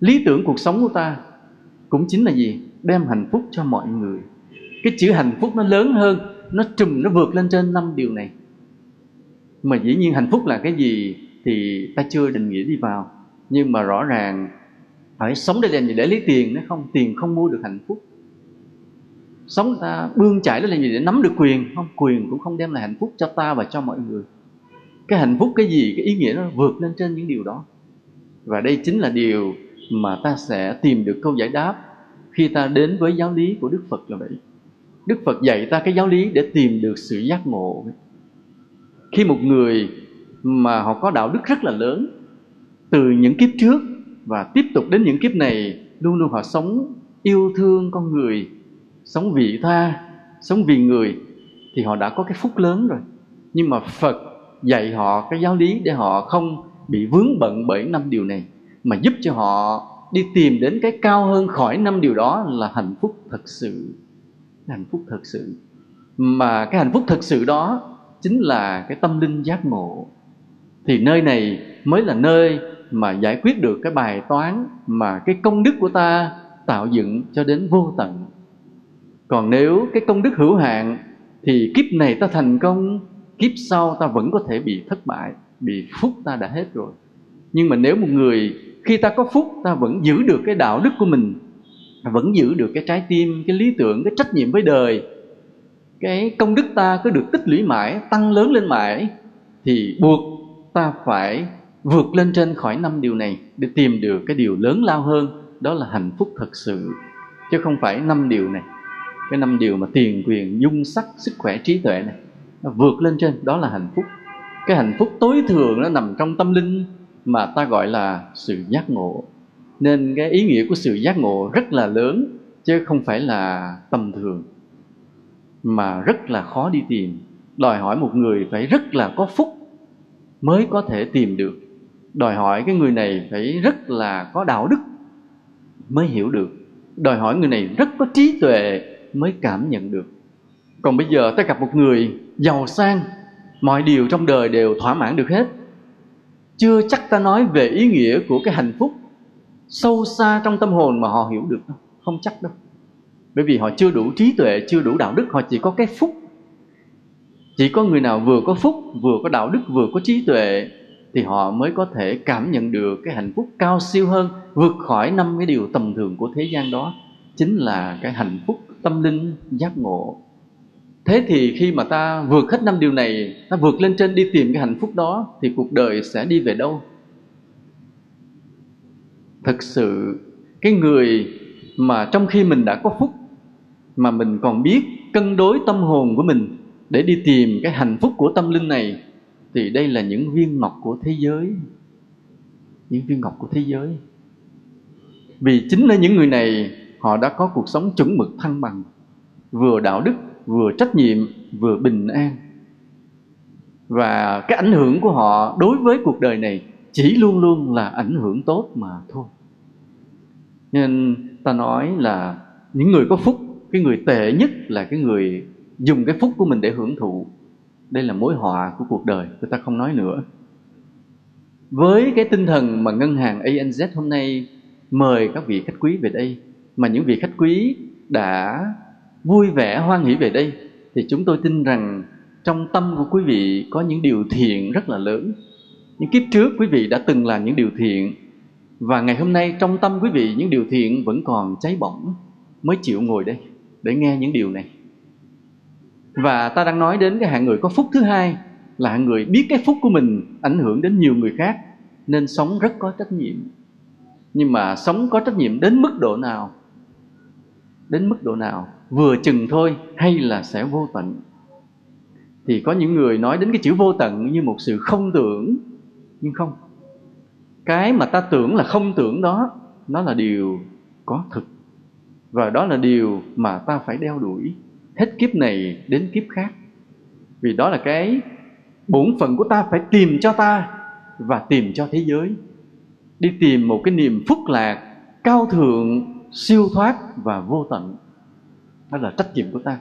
Lý tưởng cuộc sống của ta cũng chính là gì? Đem hạnh phúc cho mọi người. Cái chữ hạnh phúc nó lớn hơn nó trùm nó vượt lên trên năm điều này. Mà dĩ nhiên hạnh phúc là cái gì thì ta chưa định nghĩa đi vào nhưng mà rõ ràng phải sống để làm gì để lấy tiền nó không tiền không mua được hạnh phúc. Sống ta bươn chải để làm gì để nắm được quyền, không, quyền cũng không đem lại hạnh phúc cho ta và cho mọi người. Cái hạnh phúc, cái gì, cái ý nghĩa nó vượt lên trên những điều đó. Và đây chính là điều mà ta sẽ tìm được câu giải đáp khi ta đến với giáo lý của đức phật là vậy. Đức phật dạy ta cái giáo lý để tìm được sự giác ngộ. Khi một người mà họ có đạo đức rất là lớn từ những kiếp trước và tiếp tục đến những kiếp này, luôn luôn họ sống yêu thương con người, sống vị tha, sống vì người, thì họ đã có cái phúc lớn rồi. Nhưng mà phật dạy họ cái giáo lý để họ không bị vướng bận bởi năm điều này, mà giúp cho họ đi tìm đến cái cao hơn khỏi năm điều đó là hạnh phúc thật sự. Hạnh phúc thật sự. Mà cái hạnh phúc thật sự đó chính là cái tâm linh giác ngộ. Thì nơi này mới là nơi mà giải quyết được cái bài toán mà cái công đức của ta tạo dựng cho đến vô tận. Còn nếu cái công đức hữu hạn thì kiếp này ta thành công, kiếp sau ta vẫn có thể bị thất bại, bị phúc ta đã hết rồi. Nhưng mà nếu một người khi ta có phúc, ta vẫn giữ được cái đạo đức của mình vẫn giữ được cái trái tim, cái lý tưởng, cái trách nhiệm với đời, cái công đức ta cứ được tích lũy mãi, tăng lớn lên mãi, thì buộc ta phải vượt lên trên khỏi năm điều này để tìm được cái điều lớn lao hơn, đó là hạnh phúc thật sự. Chứ không phải năm điều này. Cái năm điều mà tiền quyền, dung sắc, sức khỏe, trí tuệ này, nó vượt lên trên, đó là hạnh phúc. Cái hạnh phúc tối thường nó nằm trong tâm linh mà ta gọi là sự giác ngộ. Nên cái ý nghĩa của sự giác ngộ rất là lớn, chứ không phải là tầm thường, mà rất là khó đi tìm. Đòi hỏi một người phải rất là có phúc mới có thể tìm được đòi hỏi cái người này phải rất là có đạo đức mới hiểu được. Đòi hỏi người này rất có trí tuệ mới cảm nhận được. Còn bây giờ ta gặp một người giàu sang, mọi điều trong đời đều thỏa mãn được hết. Chưa chắc ta nói về ý nghĩa của cái hạnh phúc sâu xa trong tâm hồn mà họ hiểu được đâu, không chắc đâu. Bởi vì họ chưa đủ trí tuệ, chưa đủ đạo đức, họ chỉ có cái phúc. Chỉ có người nào vừa có phúc, vừa có đạo đức, vừa có trí tuệ thì họ mới có thể cảm nhận được cái hạnh phúc cao siêu hơn, vượt khỏi năm cái điều tầm thường của thế gian đó, chính là cái hạnh phúc tâm linh giác ngộ. Thế thì khi mà ta vượt hết năm điều này, ta vượt lên trên đi tìm cái hạnh phúc đó, thì cuộc đời sẽ đi về đâu? Thực sự, cái người mà trong khi mình đã có phúc, mà mình còn biết cân đối tâm hồn của mình để đi tìm cái hạnh phúc của tâm linh này thì đây là những viên ngọc của thế giới. Những viên ngọc của thế giới. Vì chính là những người này, họ đã có cuộc sống chuẩn mực thăng bằng, vừa đạo đức, vừa trách nhiệm, vừa bình an. Và cái ảnh hưởng của họ đối với cuộc đời này chỉ luôn luôn là ảnh hưởng tốt mà thôi. Nên ta nói là những người có phúc, cái người tệ nhất là cái người dùng cái phúc của mình để hưởng thụ đây là mối họa của cuộc đời, người ta không nói nữa. Với cái tinh thần mà ngân hàng ANZ hôm nay mời các vị khách quý về đây, mà những vị khách quý đã vui vẻ, hoan hỷ về đây, thì chúng tôi tin rằng trong tâm của quý vị có những điều thiện rất là lớn. Những kiếp trước quý vị đã từng làm những điều thiện, và ngày hôm nay trong tâm quý vị những điều thiện vẫn còn cháy bỏng, mới chịu ngồi đây để nghe những điều này và ta đang nói đến cái hạng người có phúc thứ hai, là hạng người biết cái phúc của mình ảnh hưởng đến nhiều người khác, nên sống rất có trách nhiệm. Nhưng mà sống có trách nhiệm đến mức độ nào? Đến mức độ nào? Vừa chừng thôi hay là sẽ vô tận? Thì có những người nói đến cái chữ vô tận như một sự không tưởng, nhưng không. Cái mà ta tưởng là không tưởng đó, nó là điều có thực. Và đó là điều mà ta phải đeo đuổi hết kiếp này đến kiếp khác. Vì đó là cái bổn phận của ta phải tìm cho ta và tìm cho thế giới. Đi tìm một cái niềm phúc lạc cao thượng, siêu thoát và vô tận. Đó là trách nhiệm của ta.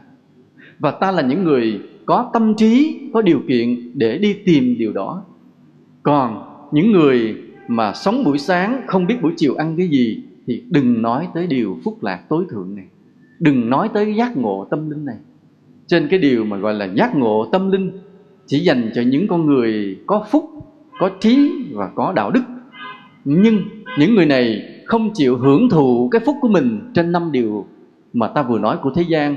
Và ta là những người có tâm trí, có điều kiện để đi tìm điều đó. Còn những người mà sống buổi sáng không biết buổi chiều ăn cái gì thì đừng nói tới điều phúc lạc tối thượng này đừng nói tới giác ngộ tâm linh này. Trên cái điều mà gọi là giác ngộ tâm linh chỉ dành cho những con người có phúc, có trí và có đạo đức. Nhưng những người này không chịu hưởng thụ cái phúc của mình trên năm điều mà ta vừa nói của thế gian,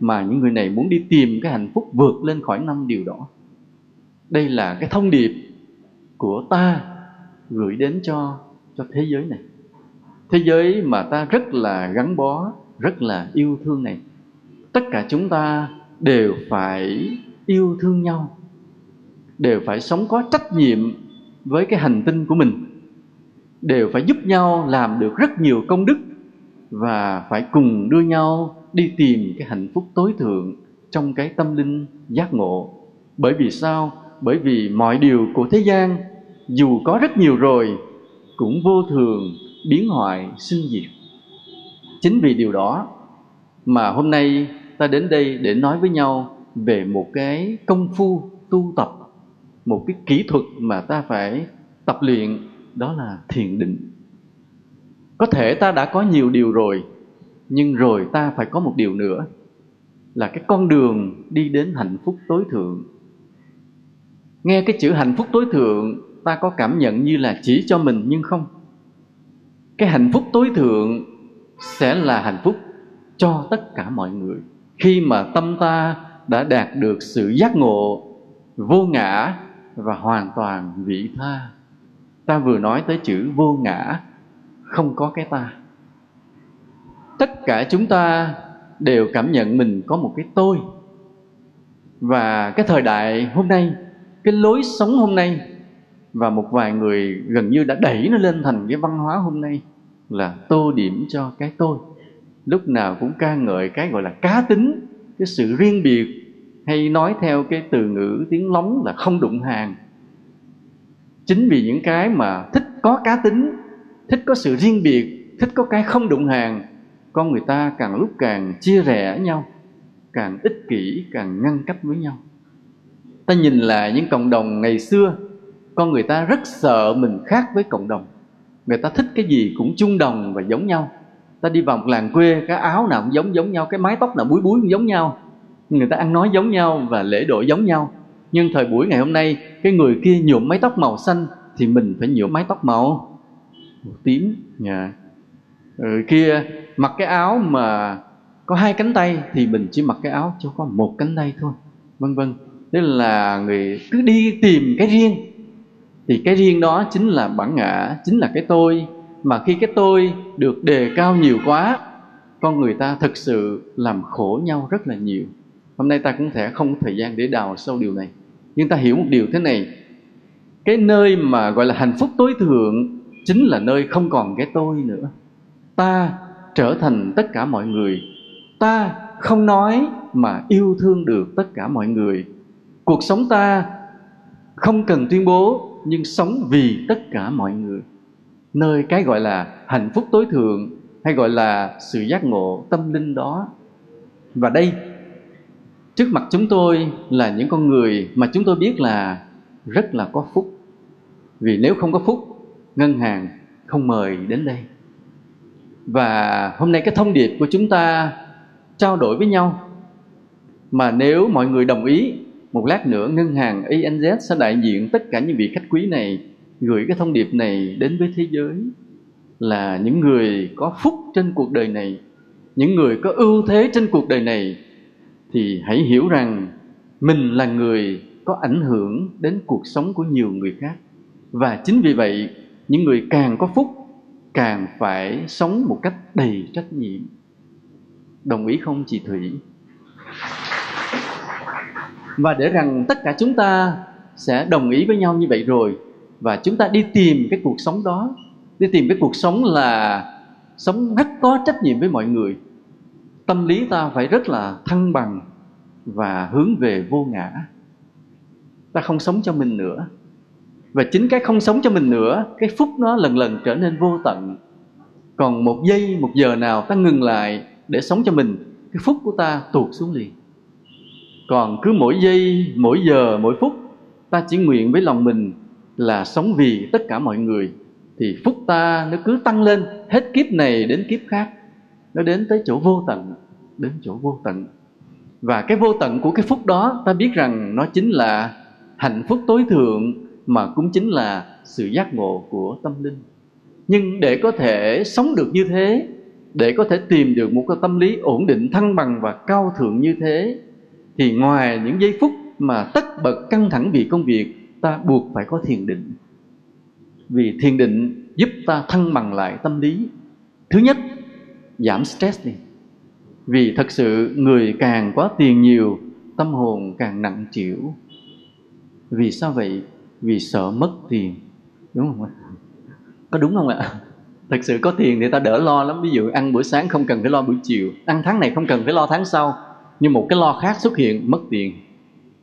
mà những người này muốn đi tìm cái hạnh phúc vượt lên khỏi năm điều đó. Đây là cái thông điệp của ta gửi đến cho cho thế giới này. Thế giới mà ta rất là gắn bó rất là yêu thương này. Tất cả chúng ta đều phải yêu thương nhau, đều phải sống có trách nhiệm với cái hành tinh của mình, đều phải giúp nhau làm được rất nhiều công đức và phải cùng đưa nhau đi tìm cái hạnh phúc tối thượng trong cái tâm linh giác ngộ. Bởi vì sao? Bởi vì mọi điều của thế gian dù có rất nhiều rồi cũng vô thường, biến hoại, sinh diệt chính vì điều đó mà hôm nay ta đến đây để nói với nhau về một cái công phu tu tập, một cái kỹ thuật mà ta phải tập luyện, đó là thiền định. Có thể ta đã có nhiều điều rồi, nhưng rồi ta phải có một điều nữa, là cái con đường đi đến hạnh phúc tối thượng. Nghe cái chữ hạnh phúc tối thượng, ta có cảm nhận như là chỉ cho mình, nhưng không. Cái hạnh phúc tối thượng sẽ là hạnh phúc cho tất cả mọi người. Khi mà tâm ta đã đạt được sự giác ngộ vô ngã và hoàn toàn vị tha, ta vừa nói tới chữ vô ngã, không có cái ta. Tất cả chúng ta đều cảm nhận mình có một cái tôi. Và cái thời đại hôm nay, cái lối sống hôm nay và một vài người gần như đã đẩy nó lên thành cái văn hóa hôm nay là tô điểm cho cái tôi. Lúc nào cũng ca ngợi cái gọi là cá tính, cái sự riêng biệt, hay nói theo cái từ ngữ tiếng lóng là không đụng hàng. Chính vì những cái mà thích có cá tính, thích có sự riêng biệt, thích có cái không đụng hàng, con người ta càng lúc càng chia rẽ nhau, càng ích kỷ, càng ngăn cách với nhau. Ta nhìn lại những cộng đồng ngày xưa, con người ta rất sợ mình khác với cộng đồng người ta thích cái gì cũng chung đồng và giống nhau. Ta đi vào một làng quê cái áo nào cũng giống giống nhau cái mái tóc nào búi búi cũng giống nhau. Người ta ăn nói giống nhau và lễ độ giống nhau. Nhưng thời buổi ngày hôm nay cái người kia nhuộm mái tóc màu xanh thì mình phải nhuộm mái tóc màu, màu tím dạ. nhà rồi kia mặc cái áo mà có hai cánh tay thì mình chỉ mặc cái áo cho có một cánh tay thôi. Vân vân. Tức là người cứ đi tìm cái riêng thì cái riêng đó chính là bản ngã, chính là cái tôi. Mà khi cái tôi được đề cao nhiều quá, con người ta thực sự làm khổ nhau rất là nhiều. Hôm nay ta cũng sẽ không có thời gian để đào sâu điều này. Nhưng ta hiểu một điều thế này. Cái nơi mà gọi là hạnh phúc tối thượng chính là nơi không còn cái tôi nữa. Ta trở thành tất cả mọi người. Ta không nói mà yêu thương được tất cả mọi người. Cuộc sống ta không cần tuyên bố nhưng sống vì tất cả mọi người. Nơi cái gọi là hạnh phúc tối thượng hay gọi là sự giác ngộ tâm linh đó. Và đây, trước mặt chúng tôi là những con người mà chúng tôi biết là rất là có phúc. Vì nếu không có phúc, ngân hàng không mời đến đây. Và hôm nay cái thông điệp của chúng ta trao đổi với nhau. Mà nếu mọi người đồng ý một lát nữa, ngân hàng ANZ sẽ đại diện tất cả những vị khách quý này, gửi cái thông điệp này đến với thế giới. Là những người có phúc trên cuộc đời này, những người có ưu thế trên cuộc đời này, thì hãy hiểu rằng mình là người có ảnh hưởng đến cuộc sống của nhiều người khác. Và chính vì vậy, những người càng có phúc, càng phải sống một cách đầy trách nhiệm. Đồng ý không, chị thủy? Và để rằng tất cả chúng ta sẽ đồng ý với nhau như vậy rồi, và chúng ta đi tìm cái cuộc sống đó, đi tìm cái cuộc sống là sống rất có trách nhiệm với mọi người. Tâm lý ta phải rất là thăng bằng và hướng về vô ngã. Ta không sống cho mình nữa. Và chính cái không sống cho mình nữa, cái phúc nó lần lần trở nên vô tận. Còn một giây, một giờ nào ta ngừng lại để sống cho mình, cái phúc của ta tuột xuống liền còn cứ mỗi giây, mỗi giờ, mỗi phút, ta chỉ nguyện với lòng mình là sống vì tất cả mọi người. Thì phúc ta nó cứ tăng lên, hết kiếp này đến kiếp khác. Nó đến tới chỗ vô tận, đến chỗ vô tận. Và cái vô tận của cái phúc đó, ta biết rằng nó chính là hạnh phúc tối thượng, mà cũng chính là sự giác ngộ của tâm linh. Nhưng để có thể sống được như thế, để có thể tìm được một cái tâm lý ổn định, thăng bằng và cao thượng như thế thì ngoài những giây phút mà tất bật căng thẳng vì công việc, ta buộc phải có thiền định. Vì thiền định giúp ta thăng bằng lại tâm lý. Thứ nhất, giảm stress đi. Vì thật sự người càng có tiền nhiều, tâm hồn càng nặng chịu vì sao vậy? Vì sợ mất tiền. Đúng không ạ? Có đúng không ạ? Thật sự có tiền thì ta đỡ lo lắm. Ví dụ ăn buổi sáng không cần phải lo buổi chiều, ăn tháng này không cần phải lo tháng sau nhưng một cái lo khác xuất hiện, mất tiền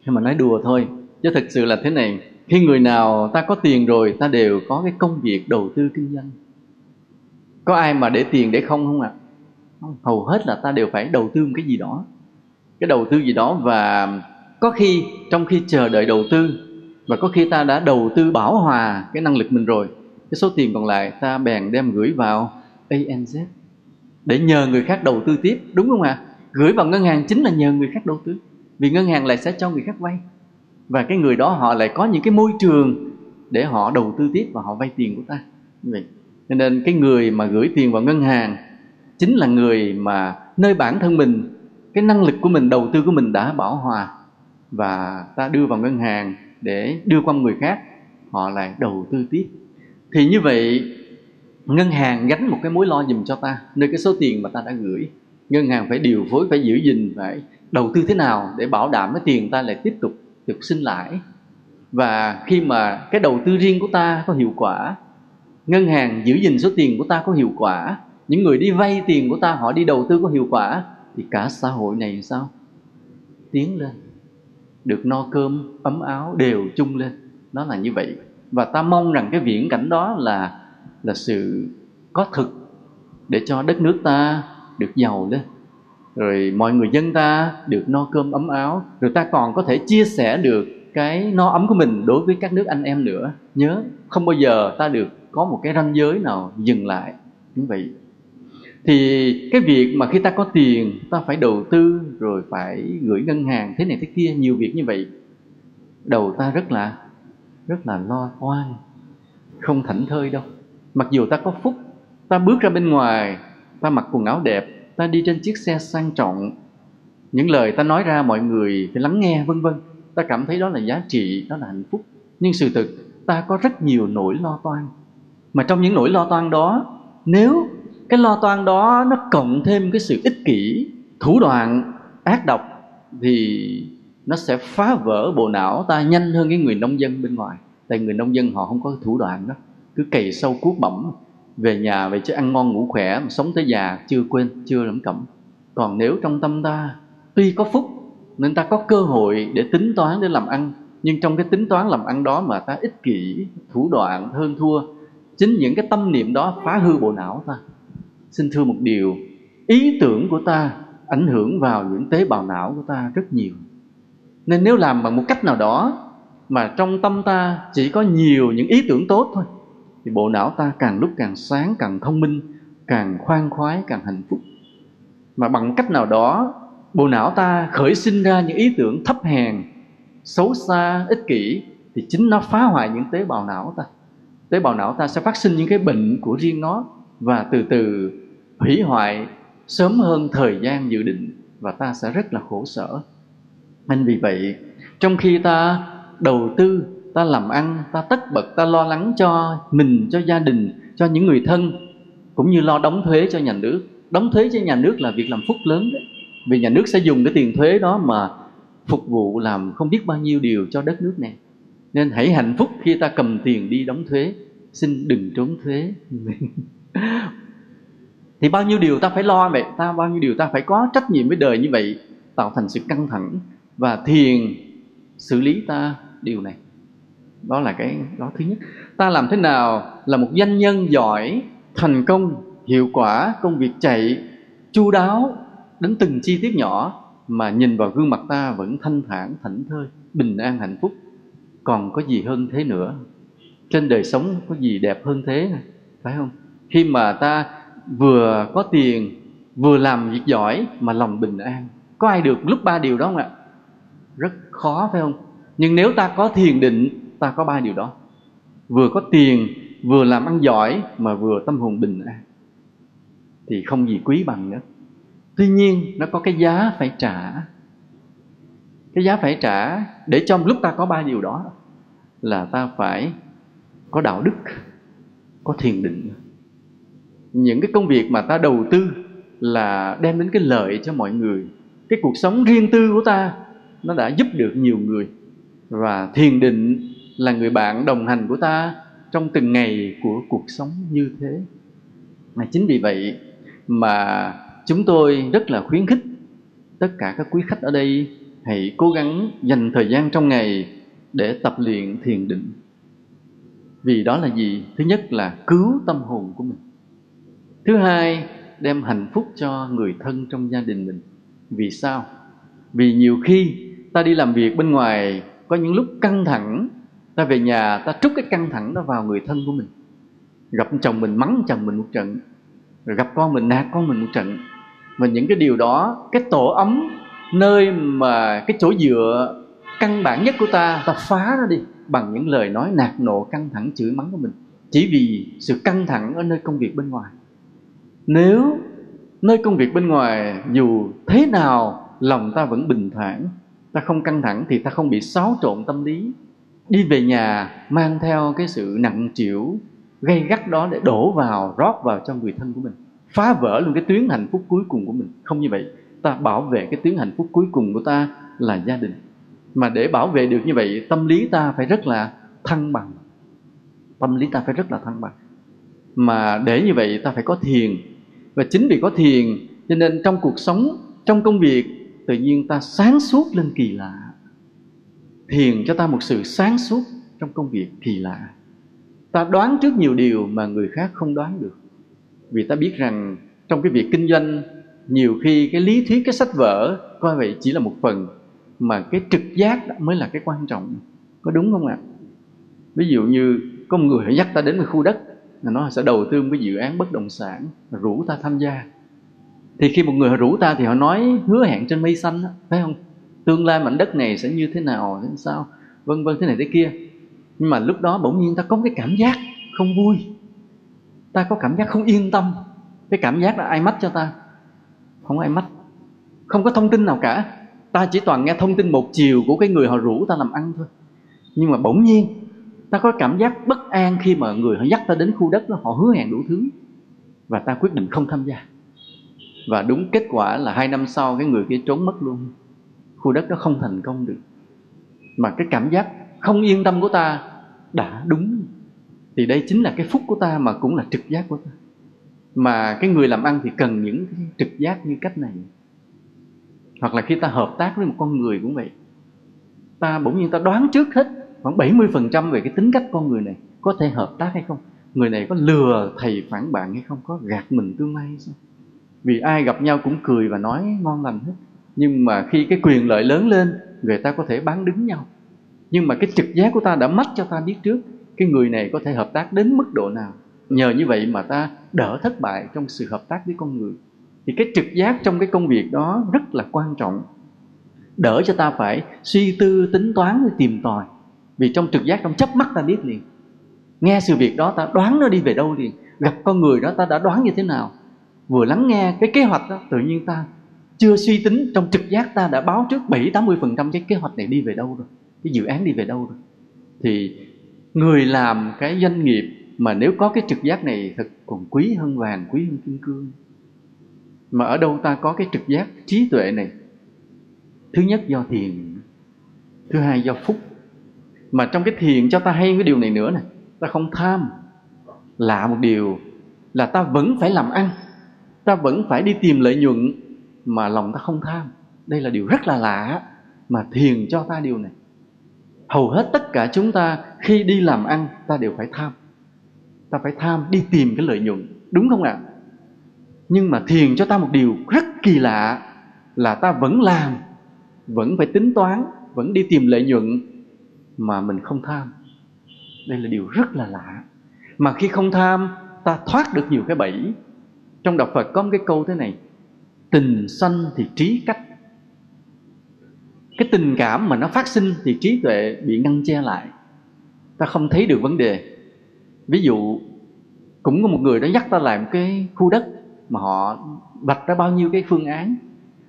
nhưng mà nói đùa thôi, chứ thật sự là thế này khi người nào ta có tiền rồi, ta đều có cái công việc đầu tư kinh doanh có ai mà để tiền để không không ạ à? hầu hết là ta đều phải đầu tư một cái gì đó cái đầu tư gì đó và có khi, trong khi chờ đợi đầu tư, và có khi ta đã đầu tư bảo hòa cái năng lực mình rồi, cái số tiền còn lại ta bèn đem gửi vào ANZ để nhờ người khác đầu tư tiếp, đúng không ạ à? Gửi vào ngân hàng chính là nhờ người khác đầu tư. Vì ngân hàng lại sẽ cho người khác vay. Và cái người đó họ lại có những cái môi trường để họ đầu tư tiếp và họ vay tiền của ta. Như vậy, cho nên cái người mà gửi tiền vào ngân hàng chính là người mà nơi bản thân mình, cái năng lực của mình, đầu tư của mình đã bảo hòa và ta đưa vào ngân hàng để đưa qua người khác, họ lại đầu tư tiếp. Thì như vậy, ngân hàng gánh một cái mối lo dùm cho ta, nơi cái số tiền mà ta đã gửi ngân hàng phải điều phối, phải giữ gìn, phải đầu tư thế nào để bảo đảm cái tiền ta lại tiếp tục được sinh lãi. Và khi mà cái đầu tư riêng của ta có hiệu quả, ngân hàng giữ gìn số tiền của ta có hiệu quả, những người đi vay tiền của ta, họ đi đầu tư có hiệu quả, thì cả xã hội này sao? Tiến lên, được no cơm, ấm áo, đều chung lên. Nó là như vậy. Và ta mong rằng cái viễn cảnh đó là là sự có thực để cho đất nước ta được giàu lên rồi mọi người dân ta được no cơm ấm áo. Rồi ta còn có thể chia sẻ được cái no ấm của mình đối với các nước anh em nữa. Nhớ, không bao giờ ta được có một cái ranh giới nào dừng lại. Như vậy. Thì cái việc mà khi ta có tiền, ta phải đầu tư, rồi phải gửi ngân hàng, thế này thế kia, nhiều việc như vậy, đầu ta rất là rất là lo toan, không thảnh thơi đâu. Mặc dù ta có phúc, ta bước ra bên ngoài ta mặc quần áo đẹp, ta đi trên chiếc xe sang trọng. Những lời ta nói ra mọi người phải lắng nghe, vân vân. Ta cảm thấy đó là giá trị, đó là hạnh phúc. Nhưng sự thực, ta có rất nhiều nỗi lo toan. Mà trong những nỗi lo toan đó, nếu cái lo toan đó nó cộng thêm cái sự ích kỷ, thủ đoạn, ác độc, thì nó sẽ phá vỡ bộ não ta nhanh hơn cái người nông dân bên ngoài. Tại người nông dân họ không có thủ đoạn đó, cứ cày sâu cuốc bẩm về nhà, về chứ ăn ngon ngủ khỏe mà sống tới già, chưa quên, chưa lẩm cẩm. Còn nếu trong tâm ta tuy có phúc, nên ta có cơ hội để tính toán, để làm ăn. Nhưng trong cái tính toán làm ăn đó mà ta ích kỷ, thủ đoạn, hơn thua, chính những cái tâm niệm đó phá hư bộ não ta. Xin thưa một điều, ý tưởng của ta ảnh hưởng vào những tế bào não của ta rất nhiều. Nên nếu làm bằng một cách nào đó mà trong tâm ta chỉ có nhiều những ý tưởng tốt thôi thì bộ não ta càng lúc càng sáng, càng thông minh, càng khoan khoái, càng hạnh phúc. Mà bằng cách nào đó, bộ não ta khởi sinh ra những ý tưởng thấp hèn, xấu xa, ích kỷ, thì chính nó phá hoại những tế bào não ta. Tế bào não ta sẽ phát sinh những cái bệnh của riêng nó và từ từ hủy hoại sớm hơn thời gian dự định và ta sẽ rất là khổ sở. Nên vì vậy, trong khi ta đầu tư ta làm ăn, ta tất bật, ta lo lắng cho mình, cho gia đình, cho những người thân, cũng như lo đóng thuế cho nhà nước. Đóng thuế cho nhà nước là việc làm phúc lớn đấy. Vì nhà nước sẽ dùng cái tiền thuế đó mà phục vụ làm không biết bao nhiêu điều cho đất nước này nên hãy hạnh phúc khi ta cầm tiền đi đóng thuế. Xin đừng trốn thuế. Thì bao nhiêu điều ta phải lo vậy? Ta bao nhiêu điều ta phải có trách nhiệm với đời như vậy? Tạo thành sự căng thẳng và thiền xử lý ta điều này đó là cái đó thứ nhất. Ta làm thế nào là một doanh nhân giỏi, thành công, hiệu quả, công việc chạy, chu đáo đến từng chi tiết nhỏ mà nhìn vào gương mặt ta vẫn thanh thản, thảnh thơi, bình an, hạnh phúc. Còn có gì hơn thế nữa? Trên đời sống có gì đẹp hơn thế? Phải không? Khi mà ta vừa có tiền, vừa làm việc giỏi mà lòng bình an, có ai được lúc ba điều đó không ạ? Rất khó, phải không? Nhưng nếu ta có thiền định ta có ba điều đó. Vừa có tiền, vừa làm ăn giỏi, mà vừa tâm hồn bình an. Thì không gì quý bằng nữa. Tuy nhiên, nó có cái giá phải trả. Cái giá phải trả để trong lúc ta có ba điều đó là ta phải có đạo đức, có thiền định. Những cái công việc mà ta đầu tư là đem đến cái lợi cho mọi người. Cái cuộc sống riêng tư của ta, nó đã giúp được nhiều người. Và thiền định là người bạn đồng hành của ta trong từng ngày của cuộc sống như thế. Mà chính vì vậy mà chúng tôi rất là khuyến khích tất cả các quý khách ở đây hãy cố gắng dành thời gian trong ngày để tập luyện thiền định. Vì đó là gì? Thứ nhất là cứu tâm hồn của mình. Thứ hai, đem hạnh phúc cho người thân trong gia đình mình. Vì sao? Vì nhiều khi ta đi làm việc bên ngoài có những lúc căng thẳng ta về nhà, ta trút cái căng thẳng đó vào người thân của mình. Gặp chồng mình mắng chồng mình một trận rồi gặp con mình nạt con mình một trận. Và những cái điều đó, cái tổ ấm, nơi mà cái chỗ dựa căn bản nhất của ta ta phá nó đi bằng những lời nói nạt nộ, căng thẳng, chửi mắng của mình. Chỉ vì sự căng thẳng ở nơi công việc bên ngoài. Nếu nơi công việc bên ngoài dù thế nào, lòng ta vẫn bình thản, ta không căng thẳng thì ta không bị xáo trộn tâm lý đi về nhà mang theo cái sự nặng chịu gây gắt đó để đổ vào, rót vào cho người thân của mình, phá vỡ luôn cái tuyến hạnh phúc cuối cùng của mình. Không như vậy, ta bảo vệ cái tuyến hạnh phúc cuối cùng của ta là gia đình. Mà để bảo vệ được như vậy, tâm lý ta phải rất là thăng bằng. Tâm lý ta phải rất là thăng bằng. Mà để như vậy, ta phải có thiền. Và chính vì có thiền, cho nên trong cuộc sống, trong công việc, tự nhiên ta sáng suốt lên kỳ lạ thiền cho ta một sự sáng suốt trong công việc thì lạ. Ta đoán trước nhiều điều mà người khác không đoán được. Vì ta biết rằng trong cái việc kinh doanh nhiều khi cái lý thuyết cái sách vở coi vậy chỉ là một phần mà cái trực giác đó mới là cái quan trọng. Có đúng không ạ? Ví dụ như có một người dắt ta đến một khu đất là nó sẽ đầu tư một cái dự án bất động sản rủ ta tham gia. Thì khi một người họ rủ ta thì họ nói hứa hẹn trên mây xanh đó, phải không? Tương lai mảnh đất này sẽ như thế nào thế sao? Vân vân, thế này thế kia. Nhưng mà lúc đó bỗng nhiên ta có cái cảm giác không vui. Ta có cảm giác không yên tâm. Cái cảm giác là ai mách cho ta? Không ai mách không có thông tin nào cả. Ta chỉ toàn nghe thông tin một chiều của cái người họ rủ ta làm ăn thôi. Nhưng mà bỗng nhiên, ta có cảm giác bất an khi mà người họ dắt ta đến khu đất đó, họ hứa hẹn đủ thứ. Và ta quyết định không tham gia. Và đúng kết quả là hai năm sau, cái người kia trốn mất luôn khu đất đó không thành công được. Mà cái cảm giác không yên tâm của ta đã đúng. Thì đây chính là cái phúc của ta mà cũng là trực giác của ta. Mà cái người làm ăn thì cần những cái trực giác như cách này. Hoặc là khi ta hợp tác với một con người cũng vậy, ta bỗng nhiên ta đoán trước hết khoảng 70% về cái tính cách con người này có thể hợp tác hay không. Người này có lừa thầy phản bạn hay không? Có gạt mình tương lai hay sao? Vì ai gặp nhau cũng cười và nói ngon lành hết nhưng mà khi cái quyền lợi lớn lên, người ta có thể bán đứng nhau. Nhưng mà cái trực giác của ta đã mất cho ta biết trước, cái người này có thể hợp tác đến mức độ nào. Nhờ như vậy mà ta đỡ thất bại trong sự hợp tác với con người. Thì cái trực giác trong cái công việc đó rất là quan trọng. Đỡ cho ta phải suy tư, tính toán tìm tòi. Vì trong trực giác trong chớp mắt ta biết liền. Nghe sự việc đó ta đoán nó đi về đâu liền. Gặp con người đó ta đã đoán như thế nào. Vừa lắng nghe cái kế hoạch đó, tự nhiên ta chưa suy tính, trong trực giác ta đã báo trước 7 80% cái kế hoạch này đi về đâu rồi, cái dự án đi về đâu rồi. Thì người làm cái doanh nghiệp mà nếu có cái trực giác này thật còn quý hơn vàng, quý hơn kim cương. Mà ở đâu ta có cái trực giác trí tuệ này? Thứ nhất do thiền, thứ hai do phúc. Mà trong cái thiền cho ta hay cái điều này nữa này, ta không tham. Lạ một điều là ta vẫn phải làm ăn, ta vẫn phải đi tìm lợi nhuận mà lòng ta không tham. Đây là điều rất là lạ mà thiền cho ta điều này. Hầu hết tất cả chúng ta khi đi làm ăn, ta đều phải tham. Ta phải tham đi tìm cái lợi nhuận, đúng không ạ? Nhưng mà thiền cho ta một điều rất kỳ lạ là ta vẫn làm, vẫn phải tính toán, vẫn đi tìm lợi nhuận mà mình không tham. Đây là điều rất là lạ. Mà khi không tham, ta thoát được nhiều cái bẫy. Trong đạo phật có một cái câu thế này tình sanh thì trí cách. Cái tình cảm mà nó phát sinh thì trí tuệ bị ngăn che lại. Ta không thấy được vấn đề. Ví dụ, cũng có một người đó dắt ta làm cái khu đất mà họ vạch ra bao nhiêu cái phương án.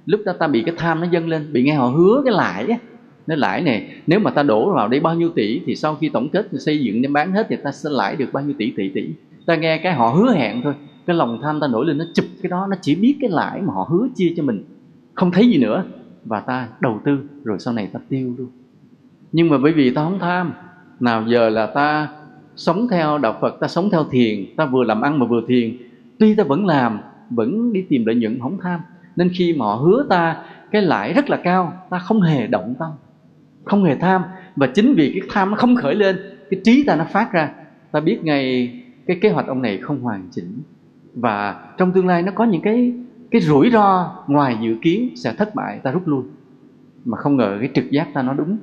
Lúc đó ta bị cái tham nó dâng lên, bị nghe họ hứa cái lãi á. Nói lãi này nếu mà ta đổ vào đây bao nhiêu tỷ thì sau khi tổng kết, xây dựng đem bán hết thì ta sẽ lãi được bao nhiêu tỷ tỷ tỷ. Ta nghe cái họ hứa hẹn thôi cái lòng tham ta nổi lên, nó chụp cái đó, nó chỉ biết cái lãi mà họ hứa chia cho mình. Không thấy gì nữa. Và ta đầu tư, rồi sau này ta tiêu luôn. Nhưng mà bởi vì ta không tham, nào giờ là ta sống theo đạo Phật, ta sống theo thiền, ta vừa làm ăn mà vừa thiền. Tuy ta vẫn làm, vẫn đi tìm lợi nhuận, không tham. Nên khi mà họ hứa ta cái lãi rất là cao, ta không hề động tâm, không hề tham. Và chính vì cái tham nó không khởi lên, cái trí ta nó phát ra. Ta biết ngay cái kế hoạch ông này không hoàn chỉnh và trong tương lai nó có những cái cái rủi ro ngoài dự kiến sẽ thất bại, ta rút lui. Mà không ngờ cái trực giác ta nó đúng.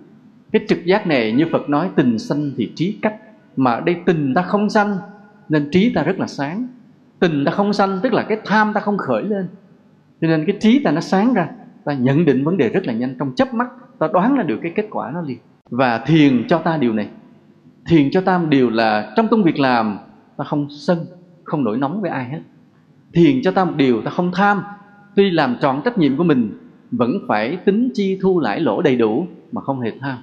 Cái trực giác này như Phật nói, tình sanh thì trí cách. Mà ở đây tình ta không sanh, nên trí ta rất là sáng. Tình ta không sanh, tức là cái tham ta không khởi lên. Cho nên cái trí ta nó sáng ra. Ta nhận định vấn đề rất là nhanh. Trong chớp mắt, ta đoán ra được cái kết quả nó liền. Và thiền cho ta điều này. Thiền cho ta một điều là trong công việc làm, ta không sân không nổi nóng với ai hết. Thiền cho ta một điều ta không tham. Tuy làm trọn trách nhiệm của mình vẫn phải tính chi thu lãi lỗ đầy đủ mà không hề tham.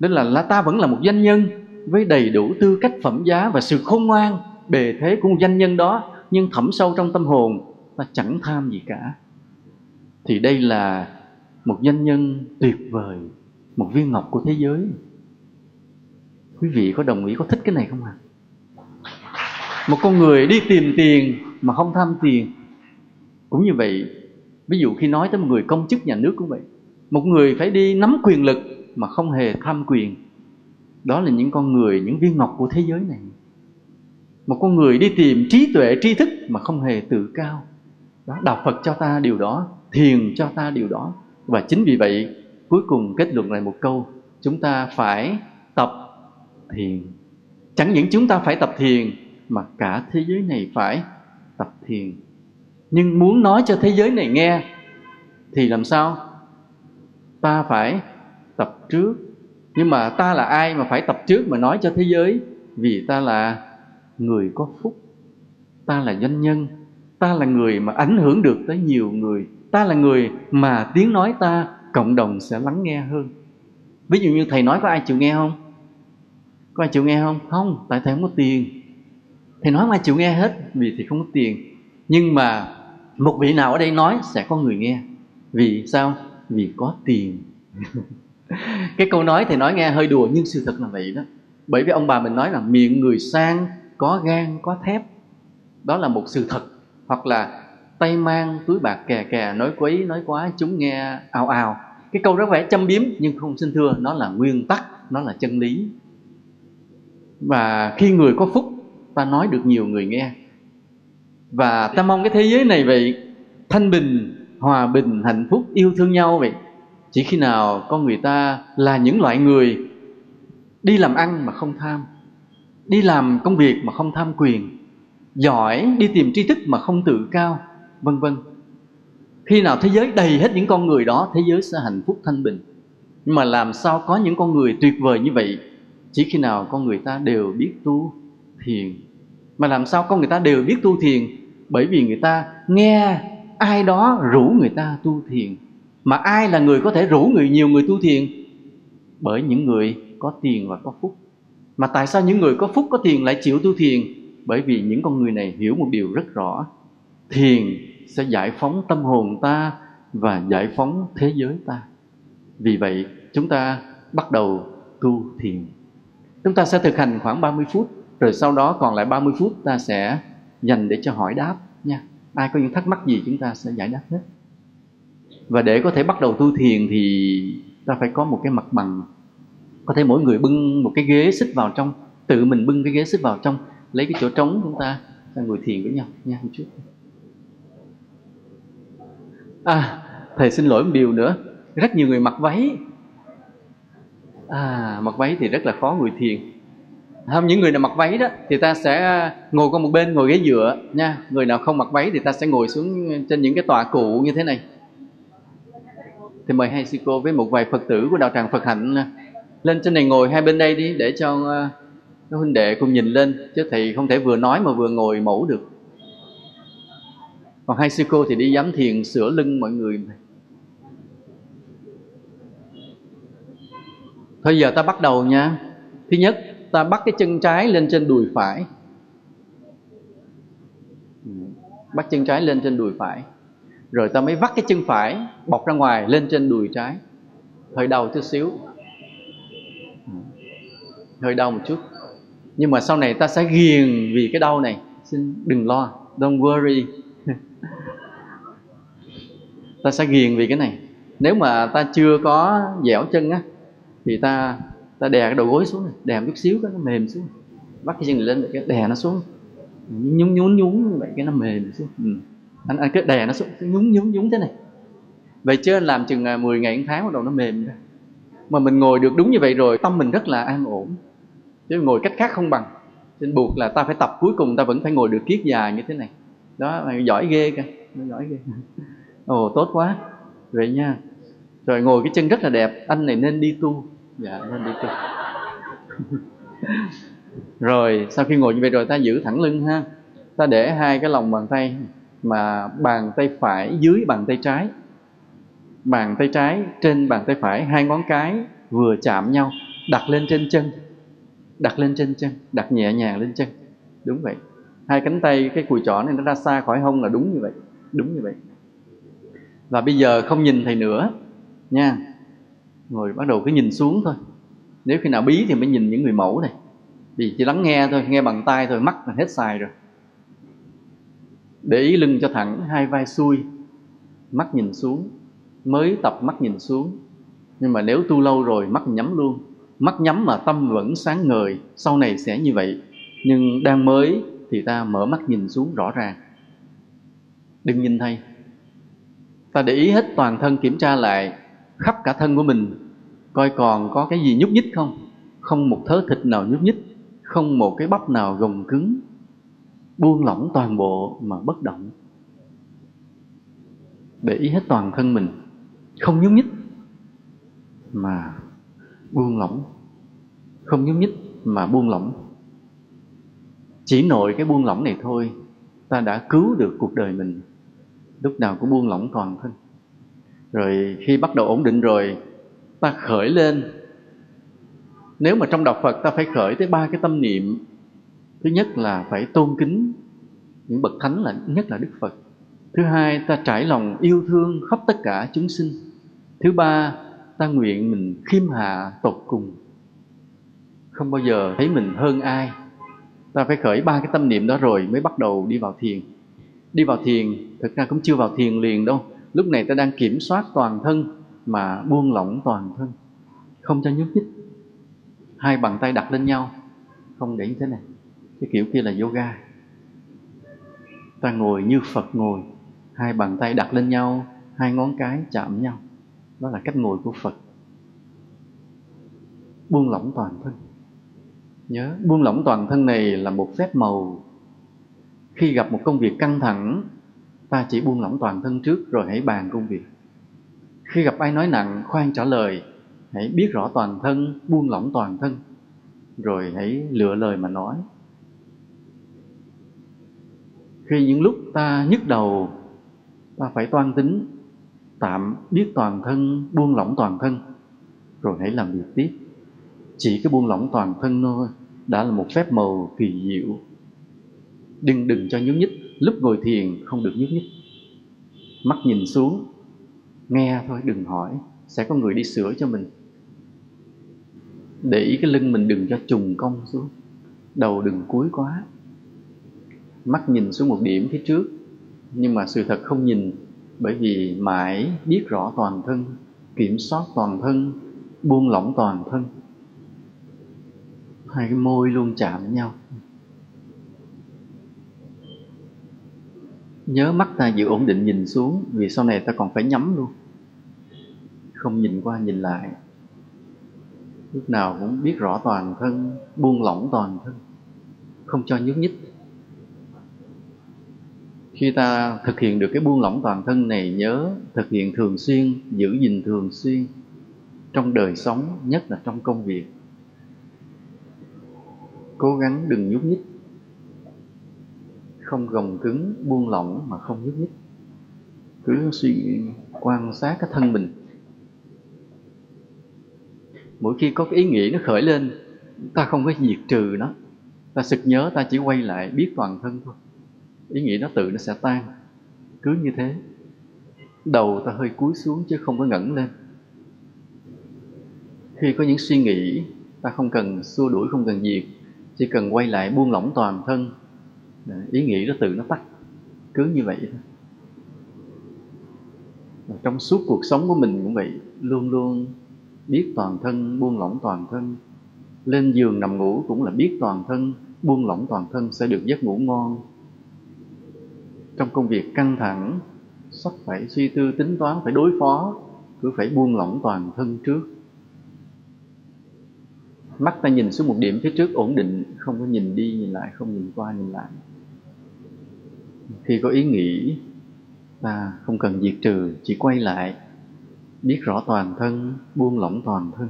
Nên là, là ta vẫn là một doanh nhân với đầy đủ tư cách phẩm giá và sự khôn ngoan bề thế của một doanh nhân đó nhưng thẩm sâu trong tâm hồn ta chẳng tham gì cả. Thì đây là một doanh nhân tuyệt vời một viên ngọc của thế giới. Quý vị có đồng ý có thích cái này không ạ? à? Một con người đi tìm tiền mà không tham tiền. Cũng như vậy, ví dụ khi nói tới một người công chức nhà nước cũng vậy. Một người phải đi nắm quyền lực mà không hề tham quyền. Đó là những con người, những viên ngọc của thế giới này. Một con người đi tìm trí tuệ, tri thức mà không hề tự cao. Đó, đạo phật cho ta điều đó, thiền cho ta điều đó. Và chính vì vậy, cuối cùng kết luận lại một câu, chúng ta phải tập thiền. Chẳng những chúng ta phải tập thiền mà cả thế giới này phải tập thiền. Nhưng muốn nói cho thế giới này nghe, thì làm sao? Ta phải tập trước. Nhưng mà ta là ai mà phải tập trước mà nói cho thế giới? Vì ta là người có phúc. Ta là doanh nhân. Ta là người mà ảnh hưởng được tới nhiều người. Ta là người mà tiếng nói ta cộng đồng sẽ lắng nghe hơn. Ví dụ như thầy nói có ai chịu nghe không? Có ai chịu nghe không? Không, tại thầy không có tiền thì nói không ai chịu nghe hết, vì thì không có tiền. Nhưng mà một vị nào ở đây nói sẽ có người nghe. Vì sao? Vì có tiền. Cái câu nói thì nói nghe hơi đùa, nhưng sự thật là vậy đó. Bởi vì ông bà mình nói là miệng người sang, có gan, có thép. Đó là một sự thật. Hoặc là tay mang, túi bạc kè kè, nói quấy, nói quá, chúng nghe ào ào. Cái câu đó vẻ châm biếm, nhưng không xin thưa, nó là nguyên tắc, nó là chân lý. Và khi người có phúc ta nói được nhiều người nghe. Và ta mong cái thế giới này vậy thanh bình, hòa bình, hạnh phúc, yêu thương nhau vậy. Chỉ khi nào con người ta là những loại người đi làm ăn mà không tham, đi làm công việc mà không tham quyền, giỏi, đi tìm tri thức mà không tự cao, vân vân. Khi nào thế giới đầy hết những con người đó, thế giới sẽ hạnh phúc thanh bình. Nhưng mà làm sao có những con người tuyệt vời như vậy? Chỉ khi nào con người ta đều biết tu, thiền mà làm sao con người ta đều biết tu thiền? Bởi vì người ta nghe ai đó rủ người ta tu thiền. Mà ai là người có thể rủ người nhiều người tu thiền? Bởi những người có tiền và có phúc. Mà tại sao những người có phúc, có tiền lại chịu tu thiền? Bởi vì những con người này hiểu một điều rất rõ. Thiền sẽ giải phóng tâm hồn ta và giải phóng thế giới ta. Vì vậy, chúng ta bắt đầu tu thiền. Chúng ta sẽ thực hành khoảng 30 phút rồi sau đó còn lại 30 phút ta sẽ dành để cho hỏi đáp nha. Ai có những thắc mắc gì chúng ta sẽ giải đáp hết. Và để có thể bắt đầu tu thiền thì ta phải có một cái mặt bằng. Có thể mỗi người bưng một cái ghế xích vào trong, tự mình bưng cái ghế xích vào trong, lấy cái chỗ trống chúng ta ngồi thiền với nhau nha một chút. À thầy xin lỗi một điều nữa. Rất nhiều người mặc váy. À mặc váy thì rất là khó ngồi thiền không những người nào mặc váy đó thì ta sẽ à, ngồi qua một bên, ngồi ghế dựa nha. Người nào không mặc váy thì ta sẽ ngồi xuống trên những cái tọa cụ như thế này. Thì mời hai sư cô với một vài phật tử của đạo tràng phật hạnh à, lên trên này ngồi hai bên đây đi để cho à, các huynh đệ cùng nhìn lên. Chứ thầy không thể vừa nói mà vừa ngồi mẫu được. Còn hai sư cô thì đi giám thiền sửa lưng mọi người. Thôi giờ ta bắt đầu nha. Thứ nhất ta bắt cái chân trái lên trên đùi phải. Ừ, bắt chân trái lên trên đùi phải. Rồi ta mới vắt cái chân phải bọc ra ngoài lên trên đùi trái. Hơi đau chút xíu. Ừ, hơi đau một chút. Nhưng mà sau này ta sẽ ghiền vì cái đau này. Xin đừng lo, don't worry. Ta sẽ ghiền vì cái này. Nếu mà ta chưa có dẻo chân á, thì ta ta đè cái đầu gối xuống này, đè một chút xíu cái nó mềm xuống. Bắt cái chân này lên cái đè nó xuống. Nhún nhún nhún như vậy cái nó mềm xuống. Ừ. anh anh cứ đè nó xuống nhún nhún nhún thế này. Vậy chứ làm chừng à, 10 ngày, một tháng bắt đầu nó mềm ra. Mà mình ngồi được đúng như vậy rồi, tâm mình rất là an ổn. Chứ ngồi cách khác không bằng. Nên buộc là ta phải tập cuối cùng, ta vẫn phải ngồi được kiết dài như thế này. Đó giỏi ghê kìa. Giỏi ghê. Ồ, tốt quá. Vậy nha. Rồi ngồi cái chân rất là đẹp. Anh này nên đi tu dạ nên đi tu rồi, sau khi ngồi như vậy rồi, ta giữ thẳng lưng ha. Ta để hai cái lòng bàn tay mà bàn tay phải dưới bàn tay trái. Bàn tay trái trên bàn tay phải, hai ngón cái vừa chạm nhau, đặt lên trên chân. Đặt lên trên chân, đặt nhẹ nhàng lên chân. Đúng vậy. Hai cánh tay, cái cùi chỏ này nó ra xa khỏi hông là đúng như vậy. Đúng như vậy. Và bây giờ không nhìn thầy nữa nha rồi bắt đầu cứ nhìn xuống thôi. Nếu khi nào bí thì mới nhìn những người mẫu này. Vì chỉ lắng nghe thôi, nghe bằng tay thôi, mắt là hết xài rồi. Để ý lưng cho thẳng, hai vai xuôi, mắt nhìn xuống. Mới tập mắt nhìn xuống. Nhưng mà nếu tu lâu rồi, mắt nhắm luôn. Mắt nhắm mà tâm vẫn sáng ngời, sau này sẽ như vậy. Nhưng đang mới thì ta mở mắt nhìn xuống rõ ràng. Đừng nhìn thay. Ta để ý hết toàn thân kiểm tra lại khắp cả thân của mình, coi còn có cái gì nhúc nhích không? Không một thớ thịt nào nhúc nhích, không một cái bắp nào gồng cứng, buông lỏng toàn bộ mà bất động. Để ý hết toàn thân mình, không nhúc nhích mà buông lỏng. Không nhúc nhích mà buông lỏng. Chỉ nội cái buông lỏng này thôi, ta đã cứu được cuộc đời mình. Lúc nào cũng buông lỏng toàn thân rồi khi bắt đầu ổn định rồi, ta khởi lên. Nếu mà trong đạo phật ta phải khởi tới ba cái tâm niệm, thứ nhất là phải tôn kính những bậc thánh là, nhất là đức phật. Thứ hai, ta trải lòng yêu thương khắp tất cả chúng sinh. Thứ ba, ta nguyện mình khiêm hạ tột cùng. Không bao giờ thấy mình hơn ai. Ta phải khởi ba cái tâm niệm đó rồi mới bắt đầu đi vào thiền. Đi vào thiền thực ra cũng chưa vào thiền liền đâu lúc này ta đang kiểm soát toàn thân mà buông lỏng toàn thân. Không cho nhúc nhích. Hai bàn tay đặt lên nhau. Không để như thế này. Cái kiểu kia là yoga. Ta ngồi như phật ngồi. Hai bàn tay đặt lên nhau, hai ngón cái chạm nhau. Đó là cách ngồi của phật. Buông lỏng toàn thân. Nhớ, buông lỏng toàn thân này là một phép màu. Khi gặp một công việc căng thẳng ta chỉ buông lỏng toàn thân trước rồi hãy bàn công việc. Khi gặp ai nói nặng, khoan trả lời, hãy biết rõ toàn thân, buông lỏng toàn thân, rồi hãy lựa lời mà nói. Khi những lúc ta nhức đầu, ta phải toan tính, tạm biết toàn thân, buông lỏng toàn thân, rồi hãy làm việc tiếp. Chỉ cái buông lỏng toàn thân thôi đã là một phép màu kỳ diệu. Đừng đừng cho nhúng nhích lúc ngồi thiền không được nhúc nhích. Mắt nhìn xuống, nghe thôi, đừng hỏi, sẽ có người đi sửa cho mình. Để ý cái lưng mình đừng cho trùng cong xuống, đầu đừng cúi quá. Mắt nhìn xuống một điểm phía trước, nhưng mà sự thật không nhìn, bởi vì mãi biết rõ toàn thân, kiểm soát toàn thân, buông lỏng toàn thân. Hai cái môi luôn chạm nhau. Nhớ mắt ta giữ ổn định nhìn xuống, vì sau này ta còn phải nhắm luôn. Không nhìn qua, nhìn lại. Lúc nào cũng biết rõ toàn thân, buông lỏng toàn thân. Không cho nhúc nhích. Khi ta thực hiện được cái buông lỏng toàn thân này, nhớ thực hiện thường xuyên, giữ gìn thường xuyên. Trong đời sống, nhất là trong công việc. Cố gắng đừng nhúc nhích không gồng cứng, buông lỏng mà không nhúc nhích. Cứ suy quan sát cái thân mình. Mỗi khi có cái ý nghĩ nó khởi lên, ta không có diệt trừ nó. Ta sực nhớ, ta chỉ quay lại biết toàn thân thôi. Ý nghĩ nó tự nó sẽ tan. Cứ như thế. Đầu ta hơi cúi xuống chứ không có ngẩng lên. Khi có những suy nghĩ, ta không cần xua đuổi, không cần diệt. Chỉ cần quay lại buông lỏng toàn thân ý nghĩ nó tự nó tắt. Cứ như vậy thôi. Trong suốt cuộc sống của mình cũng vậy, luôn luôn biết toàn thân, buông lỏng toàn thân. Lên giường nằm ngủ cũng là biết toàn thân, buông lỏng toàn thân sẽ được giấc ngủ ngon. Trong công việc căng thẳng, sắp phải suy tư, tính toán, phải đối phó, cứ phải buông lỏng toàn thân trước. Mắt ta nhìn xuống một điểm phía trước ổn định, không có nhìn đi, nhìn lại, không nhìn qua, nhìn lại khi có ý nghĩ ta không cần diệt trừ, chỉ quay lại, biết rõ toàn thân, buông lỏng toàn thân.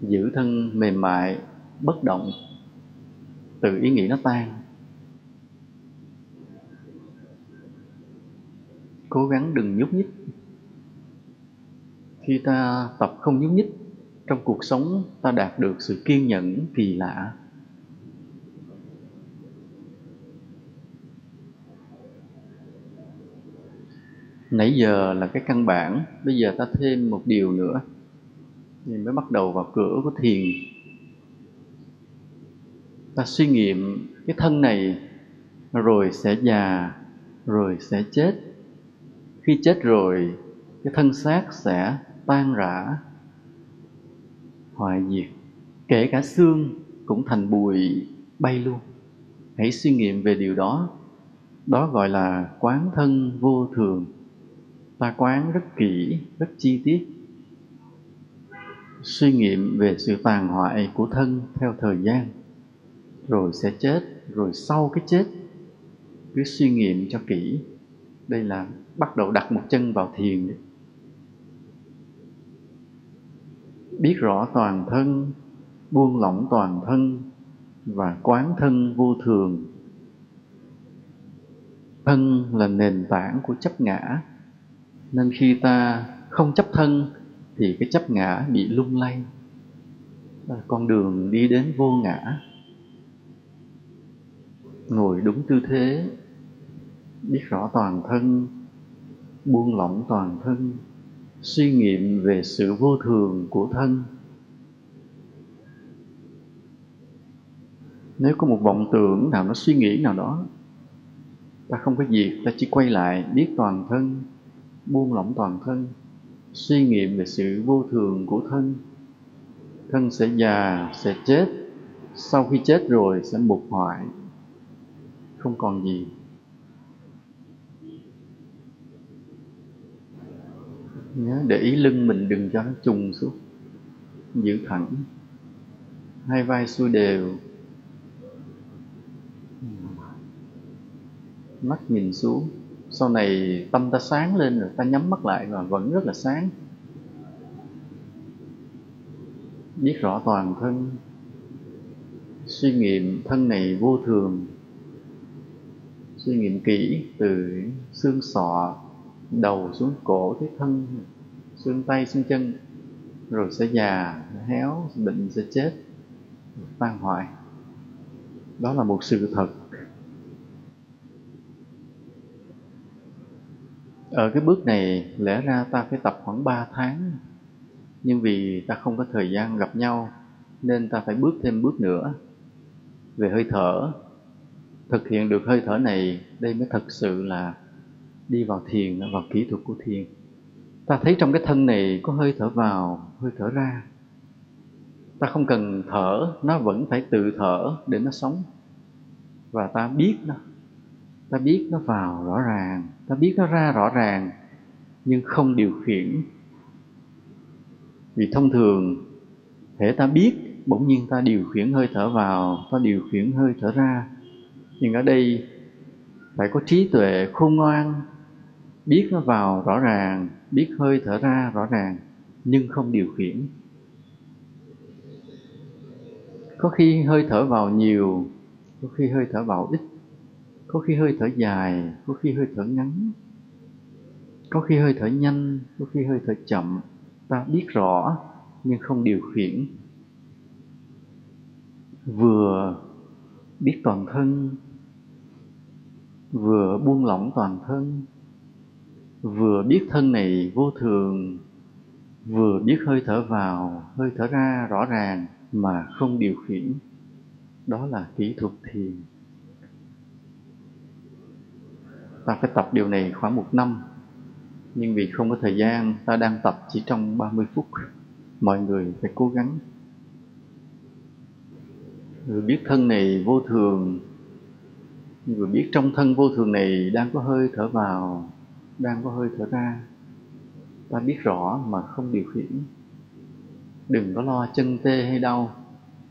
Giữ thân mềm mại, bất động từ ý nghĩ nó tan. Cố gắng đừng nhúc nhích. Khi ta tập không nhúc nhích, trong cuộc sống ta đạt được sự kiên nhẫn, kỳ lạ. Nãy giờ là cái căn bản, bây giờ ta thêm một điều nữa. Thì mới bắt đầu vào cửa của thiền. Ta suy nghiệm cái thân này, rồi sẽ già, rồi sẽ chết. Khi chết rồi, cái thân xác sẽ tan rã. Hoại diệt, kể cả xương cũng thành bụi bay luôn. Hãy suy nghiệm về điều đó. Đó gọi là quán thân vô thường ta quán rất kỹ, rất chi tiết. Suy nghiệm về sự tàn hoại của thân theo thời gian, rồi sẽ chết, rồi sau cái chết. Cứ suy nghiệm cho kỹ. Đây là bắt đầu đặt một chân vào thiền đấy. biết rõ toàn thân, buông lỏng toàn thân và quán thân vô thường. Thân là nền tảng của chấp ngã nên khi ta không chấp thân thì cái chấp ngã bị lung lay. Con đường đi đến vô ngã. Ngồi đúng tư thế biết rõ toàn thân buông lỏng toàn thân suy nghiệm về sự vô thường của thân. Nếu có một vọng tưởng nào nó suy nghĩ nào đó ta không có gì, ta chỉ quay lại biết toàn thân buông lỏng toàn thân, suy nghiệm về sự vô thường của thân. Thân sẽ già, sẽ chết, sau khi chết rồi sẽ mục hoại. Không còn gì. Nhớ để ý lưng mình đừng cho nó trùng xuống, giữ thẳng. Hai vai xuôi đều. Mắt nhìn xuống sau này tâm ta sáng lên rồi ta nhắm mắt lại và vẫn rất là sáng. Biết rõ toàn thân, suy nghiệm thân này vô thường, suy nghiệm kỹ từ xương sọ, đầu xuống cổ tới thân, xương tay xương chân, rồi sẽ già héo bệnh, sẽ chết, tan hoại. Đó là một sự thật. Ở cái bước này lẽ ra ta phải tập khoảng 3 tháng. Nhưng vì ta không có thời gian gặp nhau, nên ta phải bước thêm bước nữa. Về hơi thở, thực hiện được hơi thở này, đây mới thật sự là đi vào thiền, vào kỹ thuật của thiền. Ta thấy trong cái thân này có hơi thở vào, hơi thở ra. Ta không cần thở, nó vẫn phải tự thở để nó sống. Và ta biết nó ta biết nó vào rõ ràng, ta biết nó ra rõ ràng, nhưng không điều khiển. Vì thông thường, thể ta biết, bỗng nhiên ta điều khiển hơi thở vào, ta điều khiển hơi thở ra. Nhưng ở đây, phải có trí tuệ khôn ngoan, biết nó vào rõ ràng, biết hơi thở ra rõ ràng, nhưng không điều khiển. Có khi hơi thở vào nhiều, có khi hơi thở vào ít có khi hơi thở dài, có khi hơi thở ngắn. Có khi hơi thở nhanh, có khi hơi thở chậm. Ta biết rõ, nhưng không điều khiển. Vừa biết toàn thân, vừa buông lỏng toàn thân, vừa biết thân này vô thường, vừa biết hơi thở vào, hơi thở ra rõ ràng mà không điều khiển. Đó là kỹ thuật thiền. Ta phải tập điều này khoảng một năm. Nhưng vì không có thời gian, ta đang tập chỉ trong 30 phút. Mọi người phải cố gắng. Người biết thân này vô thường. Người biết trong thân vô thường này đang có hơi thở vào, đang có hơi thở ra. Ta biết rõ mà không điều khiển. Đừng có lo chân tê hay đau.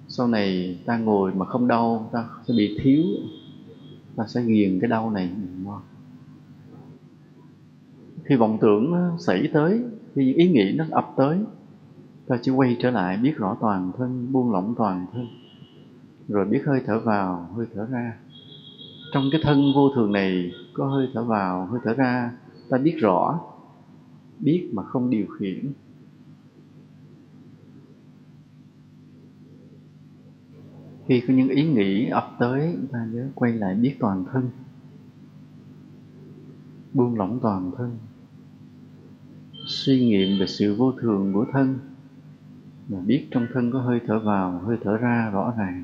Sau này ta ngồi mà không đau, ta sẽ bị thiếu. Ta sẽ ghiền cái đau này khi vọng tưởng nó xảy tới khi ý nghĩ nó ập tới. Ta chỉ quay trở lại, biết rõ toàn thân, buông lỏng toàn thân. Rồi biết hơi thở vào, hơi thở ra. Trong cái thân vô thường này, có hơi thở vào, hơi thở ra, ta biết rõ. Biết mà không điều khiển. Khi có những ý nghĩ ập tới, ta nhớ quay lại biết toàn thân. Buông lỏng toàn thân suy nghiệm về sự vô thường của thân. Và biết trong thân có hơi thở vào, hơi thở ra rõ ràng.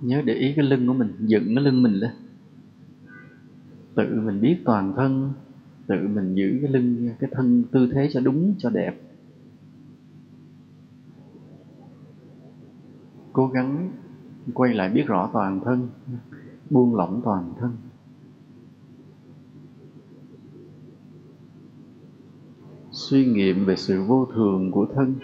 Nhớ để ý cái lưng của mình, dựng cái lưng mình lên. Tự mình biết toàn thân, tự mình giữ cái lưng, cái thân tư thế cho đúng, cho đẹp. Cố gắng quay lại biết rõ toàn thân, buông lỏng toàn thân. Suy nghiệm về sự vô thường của thân.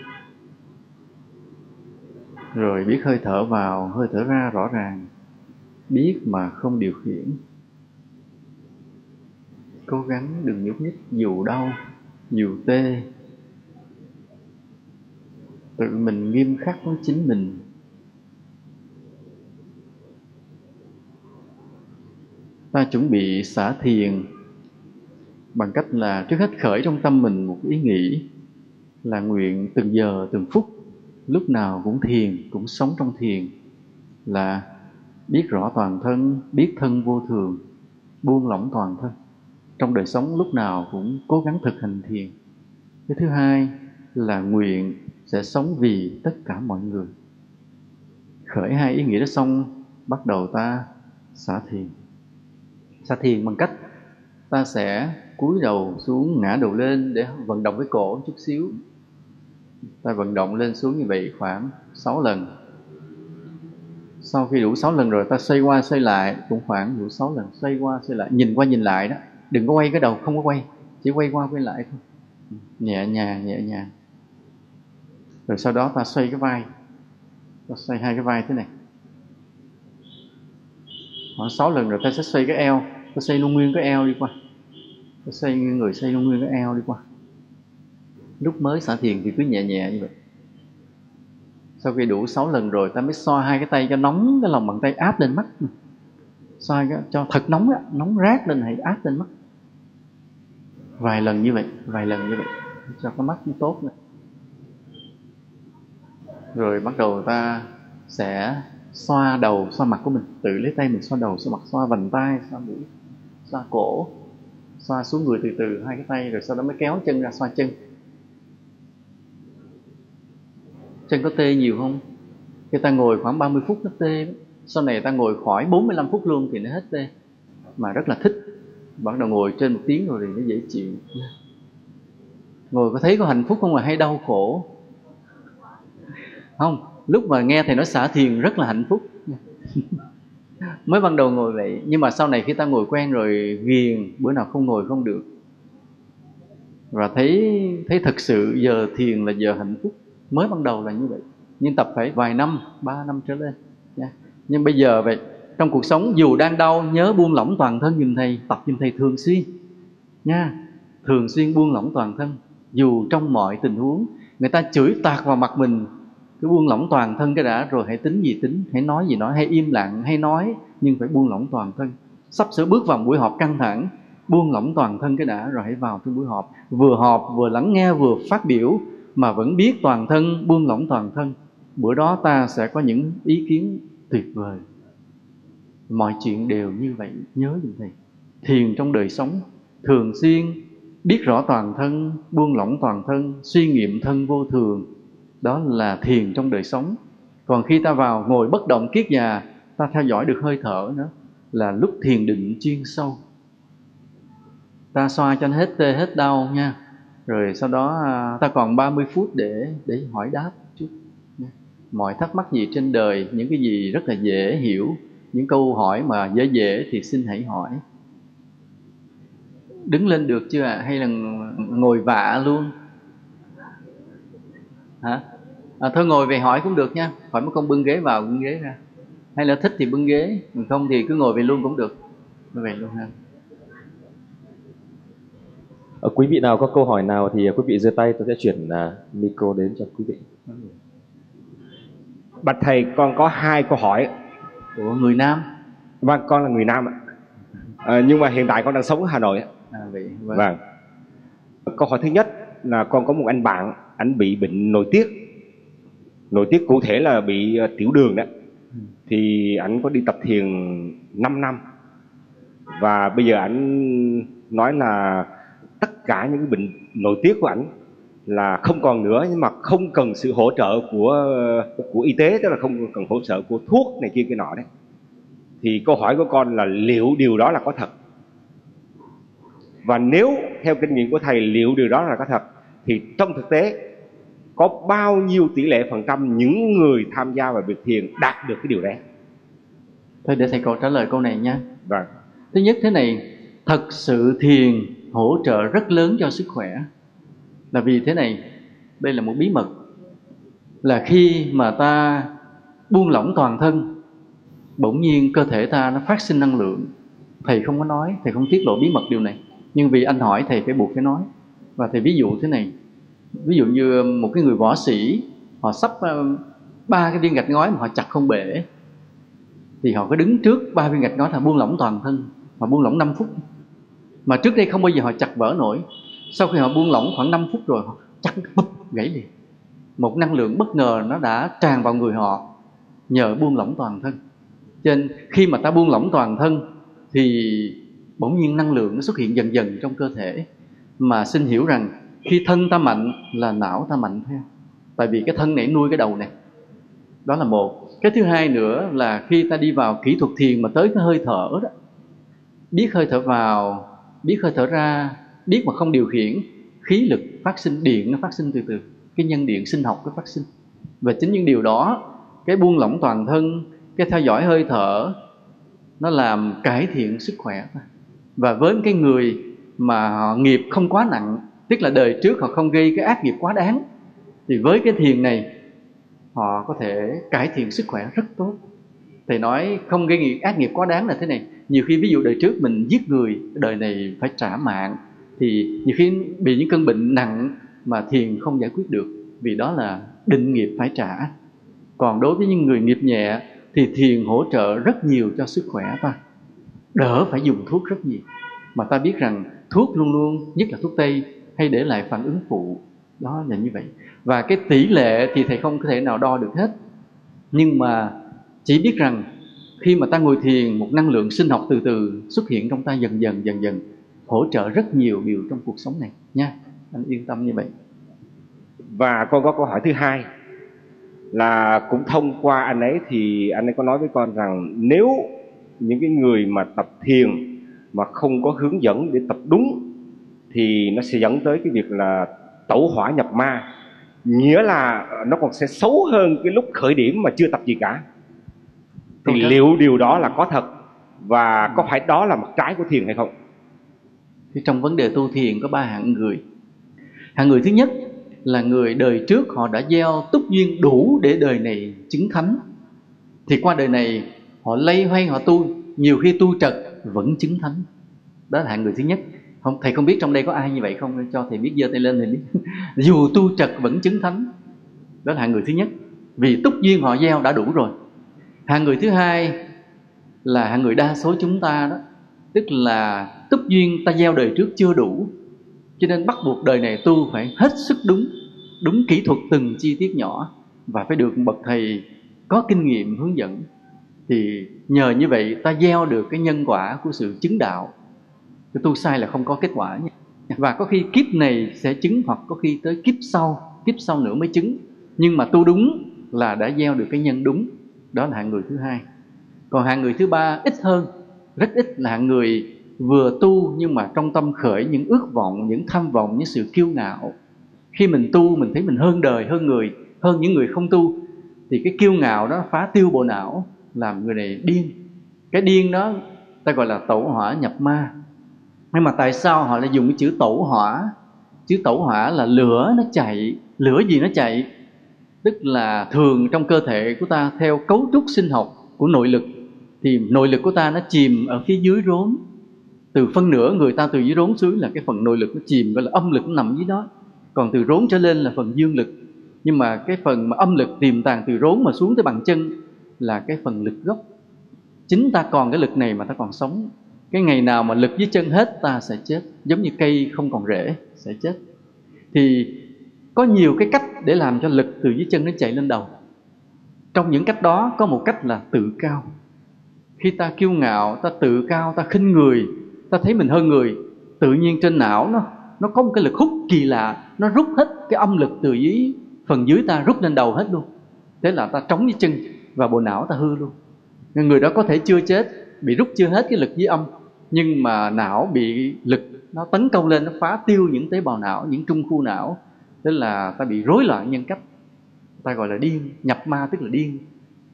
Rồi biết hơi thở vào, hơi thở ra rõ ràng. Biết mà không điều khiển. Cố gắng đừng nhúc nhích, dù đau, dù tê. Tự mình nghiêm khắc với chính mình. Ta chuẩn bị xả thiền bằng cách là trước hết khởi trong tâm mình một ý nghĩ là nguyện từng giờ, từng phút, lúc nào cũng thiền, cũng sống trong thiền, là biết rõ toàn thân, biết thân vô thường, buông lỏng toàn thân. Trong đời sống lúc nào cũng cố gắng thực hành thiền. Cái thứ hai là nguyện sẽ sống vì tất cả mọi người. Khởi hai ý nghĩa đó xong, bắt đầu ta xả thiền. Xả thiền bằng cách ta sẽ cúi đầu xuống, ngã đầu lên để vận động cái cổ chút xíu. Ta vận động lên xuống như vậy khoảng 6 lần. Sau khi đủ 6 lần rồi, ta xoay qua xoay lại, cũng khoảng đủ 6 lần, xoay qua xoay lại, nhìn qua nhìn lại đó. Đừng có quay cái đầu, không có quay, chỉ quay qua quay lại thôi. Nhẹ nhàng nhẹ nhàng. Rồi sau đó ta xoay cái vai. Ta xoay hai cái vai thế này. Khoảng 6 lần rồi ta sẽ xoay cái eo, ta xoay luôn nguyên cái eo đi qua xây người xây luôn nguyên cái eo đi qua. Lúc mới xả thiền thì cứ nhẹ nhẹ như vậy. Sau khi đủ 6 lần rồi ta mới xoa hai cái tay cho nóng cái lòng bàn tay áp lên mắt. Xoa cái, cho thật nóng á nóng rát lên hãy áp lên mắt. Vài lần như vậy vài lần như vậy cho cái mắt nó tốt này. Rồi bắt đầu ta sẽ xoa đầu xoa mặt của mình. Tự lấy tay mình xoa đầu xoa mặt xoa vành tay xoa mũi xoa cổ xoa xuống người từ từ, hai cái tay, rồi sau đó mới kéo chân ra xoa chân. Chân có tê nhiều không? Khi ta ngồi khoảng 30 phút nó tê sau này ta ngồi khỏi 45 phút luôn thì nó hết tê. Mà rất là thích. Bắt đầu ngồi trên một tiếng rồi thì nó dễ chịu. Ngồi có thấy có hạnh phúc không mà hay đau khổ? Không, lúc mà nghe thầy nói xả thiền rất là hạnh phúc. mới ban đầu ngồi vậy, nhưng mà sau này khi ta ngồi quen rồi, ghiền, bữa nào không ngồi không được. Và thấy thấy thật sự giờ thiền là giờ hạnh phúc. Mới ban đầu là như vậy. Nhưng tập phải vài năm, ba năm trở lên. Nha. nhưng bây giờ vậy, trong cuộc sống dù đang đau, nhớ buông lỏng toàn thân giùm thầy, tập giùm thầy thường xuyên. Nha. Thường xuyên buông lỏng toàn thân. Dù trong mọi tình huống, người ta chửi tạc vào mặt mình cứ buông lỏng toàn thân cái đã, rồi hãy tính gì tính, hãy nói gì nói hay im lặng hay nói, nhưng phải buông lỏng toàn thân. Sắp sửa bước vào buổi họp căng thẳng, buông lỏng toàn thân cái đã, rồi hãy vào trong buổi họp. Vừa họp, vừa lắng nghe, vừa phát biểu, mà vẫn biết toàn thân, buông lỏng toàn thân. Bữa đó ta sẽ có những ý kiến tuyệt vời. Mọi chuyện đều như vậy, nhớ như thầy thiền trong đời sống, thường xuyên biết rõ toàn thân, buông lỏng toàn thân, suy nghiệm thân vô thường đó là thiền trong đời sống. Còn khi ta vào ngồi bất động kiết già ta theo dõi được hơi thở nữa, là lúc thiền định chuyên sâu. Ta xoa cho nó hết tê, hết đau nha. Rồi sau đó à, ta còn 30 phút để để hỏi đáp chút mọi thắc mắc gì trên đời, những cái gì rất là dễ hiểu, những câu hỏi mà dễ dễ thì xin hãy hỏi. Đứng lên được chưa ạ? Hay là ngồi vạ luôn? Hả? À, thôi ngồi về hỏi cũng được nha hỏi mất công bưng ghế vào bưng ghế ra hay là thích thì bưng ghế không thì cứ ngồi về luôn cũng được ngồi về luôn ha Ở quý vị nào có câu hỏi nào thì quý vị giơ tay tôi sẽ chuyển uh, micro đến cho quý vị. Bạch thầy con có hai câu hỏi. của người nam Vâng con là người Nam ạ. À, nhưng mà hiện tại con đang sống ở Hà Nội. ạ. à, vậy vâng. Vâng. Câu hỏi thứ nhất là con có một anh bạn, anh bị bệnh nội tiết. Nội tiết cụ thể là bị ờ, tiểu đường đó. Thì anh có đi tập thiền 5 năm. Và bây giờ anh nói là tất cả những cái bệnh nội tiết của ảnh là không còn nữa nhưng mà không cần sự hỗ trợ của của y tế tức là không cần hỗ trợ của thuốc này kia kia nọ đấy thì câu hỏi của con là liệu điều đó là có thật và nếu theo kinh nghiệm của thầy liệu điều đó là có thật thì trong thực tế có bao nhiêu tỷ lệ phần trăm những người tham gia vào việc thiền đạt được cái điều đấy? Thôi để thầy cậu trả lời câu này nha. Vâng. Thứ nhất thế này thật sự thiền hỗ trợ rất lớn cho sức khỏe. Là vì thế này đây là một bí mật. Là khi mà ta buông lỏng toàn thân bỗng nhiên cơ thể ta nó phát sinh năng lượng. Thầy không có nói thầy không tiết lộ bí mật điều này. Nhưng vì anh hỏi thầy phải buộc phải nói. Và thầy ví dụ thế này ví dụ như một cái người võ sĩ, họ sắp ờ, ba cái viên gạch ngói mà họ chặt không bể, thì họ có đứng trước ba viên gạch ngói là buông lỏng toàn thân họ buông lỏng 5 phút. Mà trước đây không bao giờ họ chặt vỡ nổi. Sau khi họ buông lỏng khoảng 5 phút rồi, họ chặt, bụp, gãy liền. Một năng lượng bất ngờ nó đã tràn vào người họ nhờ buông lỏng toàn thân. Cho nên khi mà ta buông lỏng toàn thân, thì bỗng nhiên năng lượng nó xuất hiện dần dần trong cơ thể. Mà xin hiểu rằng khi thân ta mạnh là não ta mạnh theo tại vì cái thân này nuôi cái đầu này. Đó là một. Cái thứ hai nữa là khi ta đi vào kỹ thuật thiền mà tới cái hơi thở đó, biết hơi thở vào, biết hơi thở ra, biết mà không điều khiển, khí lực phát sinh, điện nó phát sinh từ từ. Cái nhân điện sinh học nó phát sinh. Và chính những điều đó, cái buông lỏng toàn thân, cái theo dõi hơi thở, nó làm cải thiện sức khỏe và với cái người mà họ nghiệp không quá nặng tức là đời trước họ không gây cái ác nghiệp quá đáng. Thì với cái thiền này, họ có thể cải thiện sức khỏe rất tốt. Thầy nói không gây nghiệp ác nghiệp quá đáng là thế này. Nhiều khi ví dụ đời trước mình giết người, đời này phải trả mạng, thì nhiều khi bị những cơn bệnh nặng mà thiền không giải quyết được, vì đó là định nghiệp phải trả. Còn đối với những người nghiệp nhẹ thì thiền hỗ trợ rất nhiều cho sức khỏe ta. Đỡ phải dùng thuốc rất nhiều. Mà ta biết rằng thuốc luôn luôn, nhất là thuốc tây hay để lại phản ứng phụ. Đó là như vậy. Và cái tỷ lệ thì thầy không có thể nào đo được hết. Nhưng mà chỉ biết rằng khi mà ta ngồi thiền, một năng lượng sinh học từ từ xuất hiện trong ta dần dần dần dần, hỗ trợ rất nhiều điều trong cuộc sống này. Nha, anh yên tâm như vậy. Và con có câu hỏi thứ hai là cũng thông qua anh ấy thì anh ấy có nói với con rằng nếu những cái người mà tập thiền mà không có hướng dẫn để tập đúng thì nó sẽ dẫn tới cái việc là tẩu hỏa nhập ma. Nghĩa là nó còn sẽ xấu hơn cái lúc khởi điểm mà chưa tập gì cả. Thì liệu điều đó là có thật và có phải đó là mặt trái của thiền hay không? Thì trong vấn đề tu thiền có ba hạng người. Hạng người thứ nhất là người đời trước họ đã gieo túc duyên đủ để đời này chứng thánh. Thì qua đời này họ lây hoay họ tu nhiều khi tu trật vẫn chứng thánh. Đó là hạng người thứ nhất không, thầy không biết trong đây có ai như vậy không? Cho thầy biết, giơ tay lên thì biết. Dù tu trật vẫn chứng thánh. Đó là hạng người thứ nhất. Vì túc duyên họ gieo đã đủ rồi. Hạng người thứ hai là hạng người đa số chúng ta đó. Tức là túc duyên ta gieo đời trước chưa đủ. Cho nên bắt buộc đời này tu phải hết sức đúng đúng kỹ thuật từng chi tiết nhỏ. Và phải được bậc thầy có kinh nghiệm hướng dẫn. Thì nhờ như vậy ta gieo được cái nhân quả của sự chứng đạo cái tu sai là không có kết quả nha và có khi kiếp này sẽ chứng, hoặc có khi tới kiếp sau kiếp sau nữa mới chứng. Nhưng mà tu đúng là đã gieo được cái nhân đúng. Đó là hạng người thứ hai. Còn hạng người thứ ba ít hơn. Rất ít là hạng người vừa tu nhưng mà trong tâm khởi những ước vọng, những tham vọng, những sự kiêu ngạo. Khi mình tu, mình thấy mình hơn đời, hơn người, hơn những người không tu, thì cái kiêu ngạo đó phá tiêu bộ não, làm người này điên. Cái điên đó ta gọi là tẩu hỏa nhập ma nhưng mà tại sao họ lại dùng cái chữ tẩu hỏa? Chữ tẩu hỏa là lửa nó chạy, lửa gì nó chạy? Tức là thường trong cơ thể của ta theo cấu trúc sinh học của nội lực, thì nội lực của ta nó chìm ở phía dưới rốn. Từ phân nửa người ta từ dưới rốn xuống là cái phần nội lực nó chìm, gọi là âm lực nó nằm dưới đó. Còn từ rốn trở lên là phần dương lực. Nhưng mà cái phần mà âm lực tiềm tàng từ rốn mà xuống tới bàn chân là cái phần lực gốc. Chính ta còn cái lực này mà ta còn sống cái ngày nào mà lực dưới chân hết, ta sẽ chết. Giống như cây không còn rễ, sẽ chết. Thì có nhiều cái cách để làm cho lực từ dưới chân nó chạy lên đầu. Trong những cách đó, có một cách là tự cao. Khi ta kiêu ngạo, ta tự cao, ta khinh người, ta thấy mình hơn người, tự nhiên trên não nó nó có một cái lực hút kỳ lạ. Nó rút hết cái âm lực từ dưới, phần dưới ta rút lên đầu hết luôn. Thế là ta trống dưới chân và bộ não ta hư luôn. Người đó có thể chưa chết, bị rút chưa hết cái lực dưới âm nhưng mà não bị lực nó tấn công lên, nó phá tiêu những tế bào não, những trung khu não. Tức là ta bị rối loạn nhân cách. Ta gọi là điên, nhập ma tức là điên.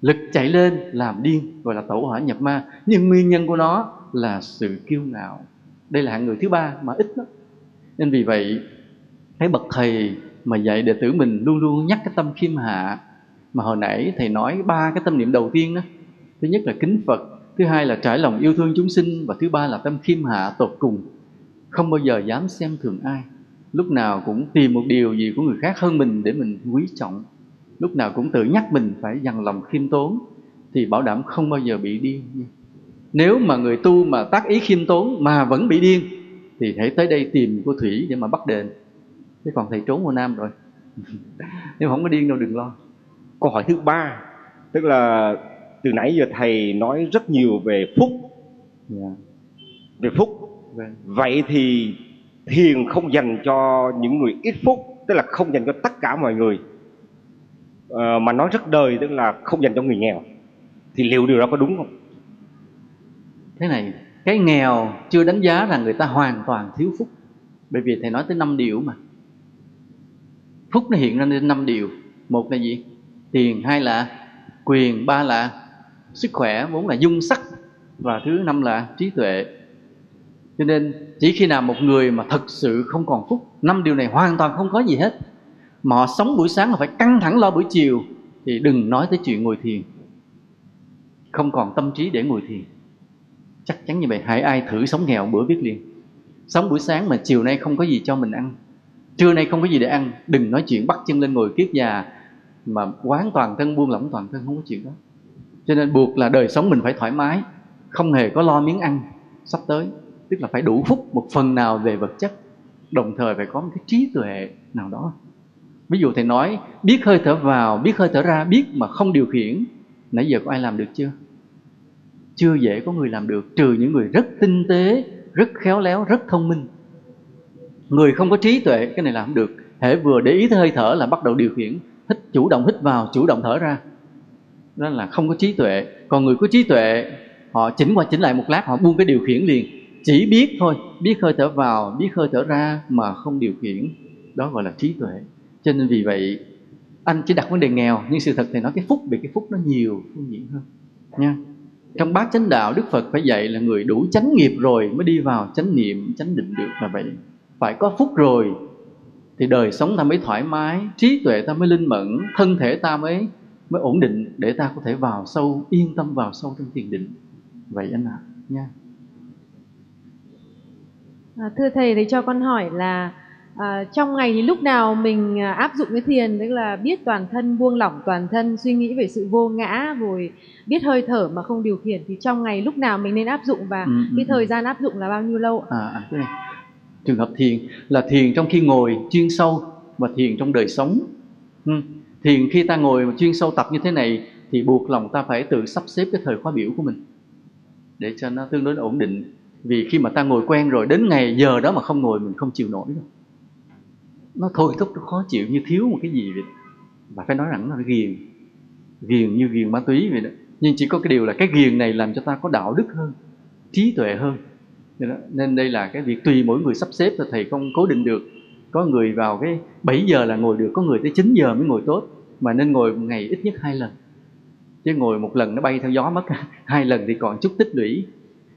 Lực chạy lên làm điên, gọi là tẩu hỏa nhập ma. Nhưng nguyên nhân của nó là sự kiêu ngạo. Đây là hạng người thứ ba mà ít lắm. Nên vì vậy cái bậc thầy mà dạy đệ tử mình luôn luôn nhắc cái tâm khiêm hạ. Mà hồi nãy thầy nói ba cái tâm niệm đầu tiên đó. Thứ nhất là kính phật thứ hai là trải lòng yêu thương chúng sinh và thứ ba là tâm khiêm hạ tột cùng. Không bao giờ dám xem thường ai. Lúc nào cũng tìm một điều gì của người khác hơn mình để mình quý trọng. Lúc nào cũng tự nhắc mình phải dằn lòng khiêm tốn thì bảo đảm không bao giờ bị điên. Nếu mà người tu mà tác ý khiêm tốn mà vẫn bị điên thì hãy tới đây tìm cô thủy để mà bắt đền. Chứ còn thầy trốn vô nam rồi. Nếu không có điên đâu đừng lo. Câu hỏi thứ ba, tức là từ nãy giờ thầy nói rất nhiều về phúc. Yeah. Dạ. về phúc. Vâng. vậy thì thiền không dành cho những người ít phúc tức là không dành cho tất cả mọi người. À, mà nói rất đời tức là không dành cho người nghèo. Thì liệu điều đó có đúng không? Thế này cái nghèo chưa đánh giá rằng người ta hoàn toàn thiếu phúc. Bởi vì thầy nói tới năm điều mà. Phúc nó hiện ra lên năm điều. Một là gì? Tiền hai là quyền ba là sức khỏe vốn là dung sắc và thứ năm là trí tuệ. Cho nên chỉ khi nào một người mà thật sự không còn phúc, năm điều này hoàn toàn không có gì hết. Mà họ sống buổi sáng là phải căng thẳng lo buổi chiều, thì đừng nói tới chuyện ngồi thiền. Không còn tâm trí để ngồi thiền. Chắc chắn như vậy, hãy ai thử sống nghèo bữa biết liền. Sống buổi sáng mà chiều nay không có gì cho mình ăn, trưa nay không có gì để ăn, đừng nói chuyện bắt chân lên ngồi kiết già mà quán toàn thân, buông lỏng toàn thân, không có chuyện đó cho nên buộc là đời sống mình phải thoải mái, không hề có lo miếng ăn sắp tới. Tức là phải đủ phúc một phần nào về vật chất, đồng thời phải có một cái trí tuệ nào đó. Ví dụ thầy nói, biết hơi thở vào, biết hơi thở ra, biết mà không điều khiển. Nãy giờ có ai làm được chưa? Chưa dễ có người làm được, trừ những người rất tinh tế, rất khéo léo, rất thông minh. Người không có trí tuệ, cái này làm được. Hễ vừa để ý tới hơi thở là bắt đầu điều khiển, hít, chủ động hít vào, chủ động thở ra đó là không có trí tuệ. Còn người có trí tuệ, họ chỉnh qua chỉnh lại một lát, họ buông cái điều khiển liền. Chỉ biết thôi, biết hơi thở vào, biết hơi thở ra mà không điều khiển. Đó gọi là trí tuệ. Cho nên vì vậy, anh chỉ đặt vấn đề nghèo, nhưng sự thật thì nói cái phúc bị cái phúc nó nhiều, phương diện hơn. Nha. Trong bát chánh đạo, đức phật phải dạy là người đủ chánh nghiệp rồi mới đi vào chánh niệm, chánh định được là vậy. Phải có phúc rồi, thì đời sống ta mới thoải mái, trí tuệ ta mới linh mẫn, thân thể ta mới mới ổn định để ta có thể vào sâu yên tâm vào sâu trong thiền định. Vậy anh ạ à, nha. À, thưa thầy thì cho con hỏi là à, trong ngày thì lúc nào mình à, áp dụng cái thiền tức là biết toàn thân buông lỏng toàn thân suy nghĩ về sự vô ngã rồi biết hơi thở mà không điều khiển thì trong ngày lúc nào mình nên áp dụng và ừ, cái ừ, thời ừ. gian áp dụng là bao nhiêu lâu à, à cái này. Trường hợp thiền là thiền trong khi ngồi chuyên sâu và thiền trong đời sống. Ừ thiền khi ta ngồi chuyên sâu tập như thế này, thì buộc lòng ta phải tự sắp xếp cái thời khóa biểu của mình, để cho nó tương đối ổn định. Vì khi mà ta ngồi quen rồi, đến ngày giờ đó mà không ngồi, mình không chịu nổi đâu. Nó thôi thúc, nó khó chịu như thiếu một cái gì vậy. Và phải nói rằng nó ghiền ghiền như ghiền ma túy vậy đó. Nhưng chỉ có cái điều là cái ghiền này làm cho ta có đạo đức hơn, trí tuệ hơn. Nên đây là cái việc tùy mỗi người sắp xếp là thầy không cố định được có người vào cái 7 giờ là ngồi được, có người tới 9 giờ mới ngồi tốt. Mà nên ngồi một ngày ít nhất hai lần. Chứ ngồi một lần nó bay theo gió mất hai lần thì còn chút tích lũy.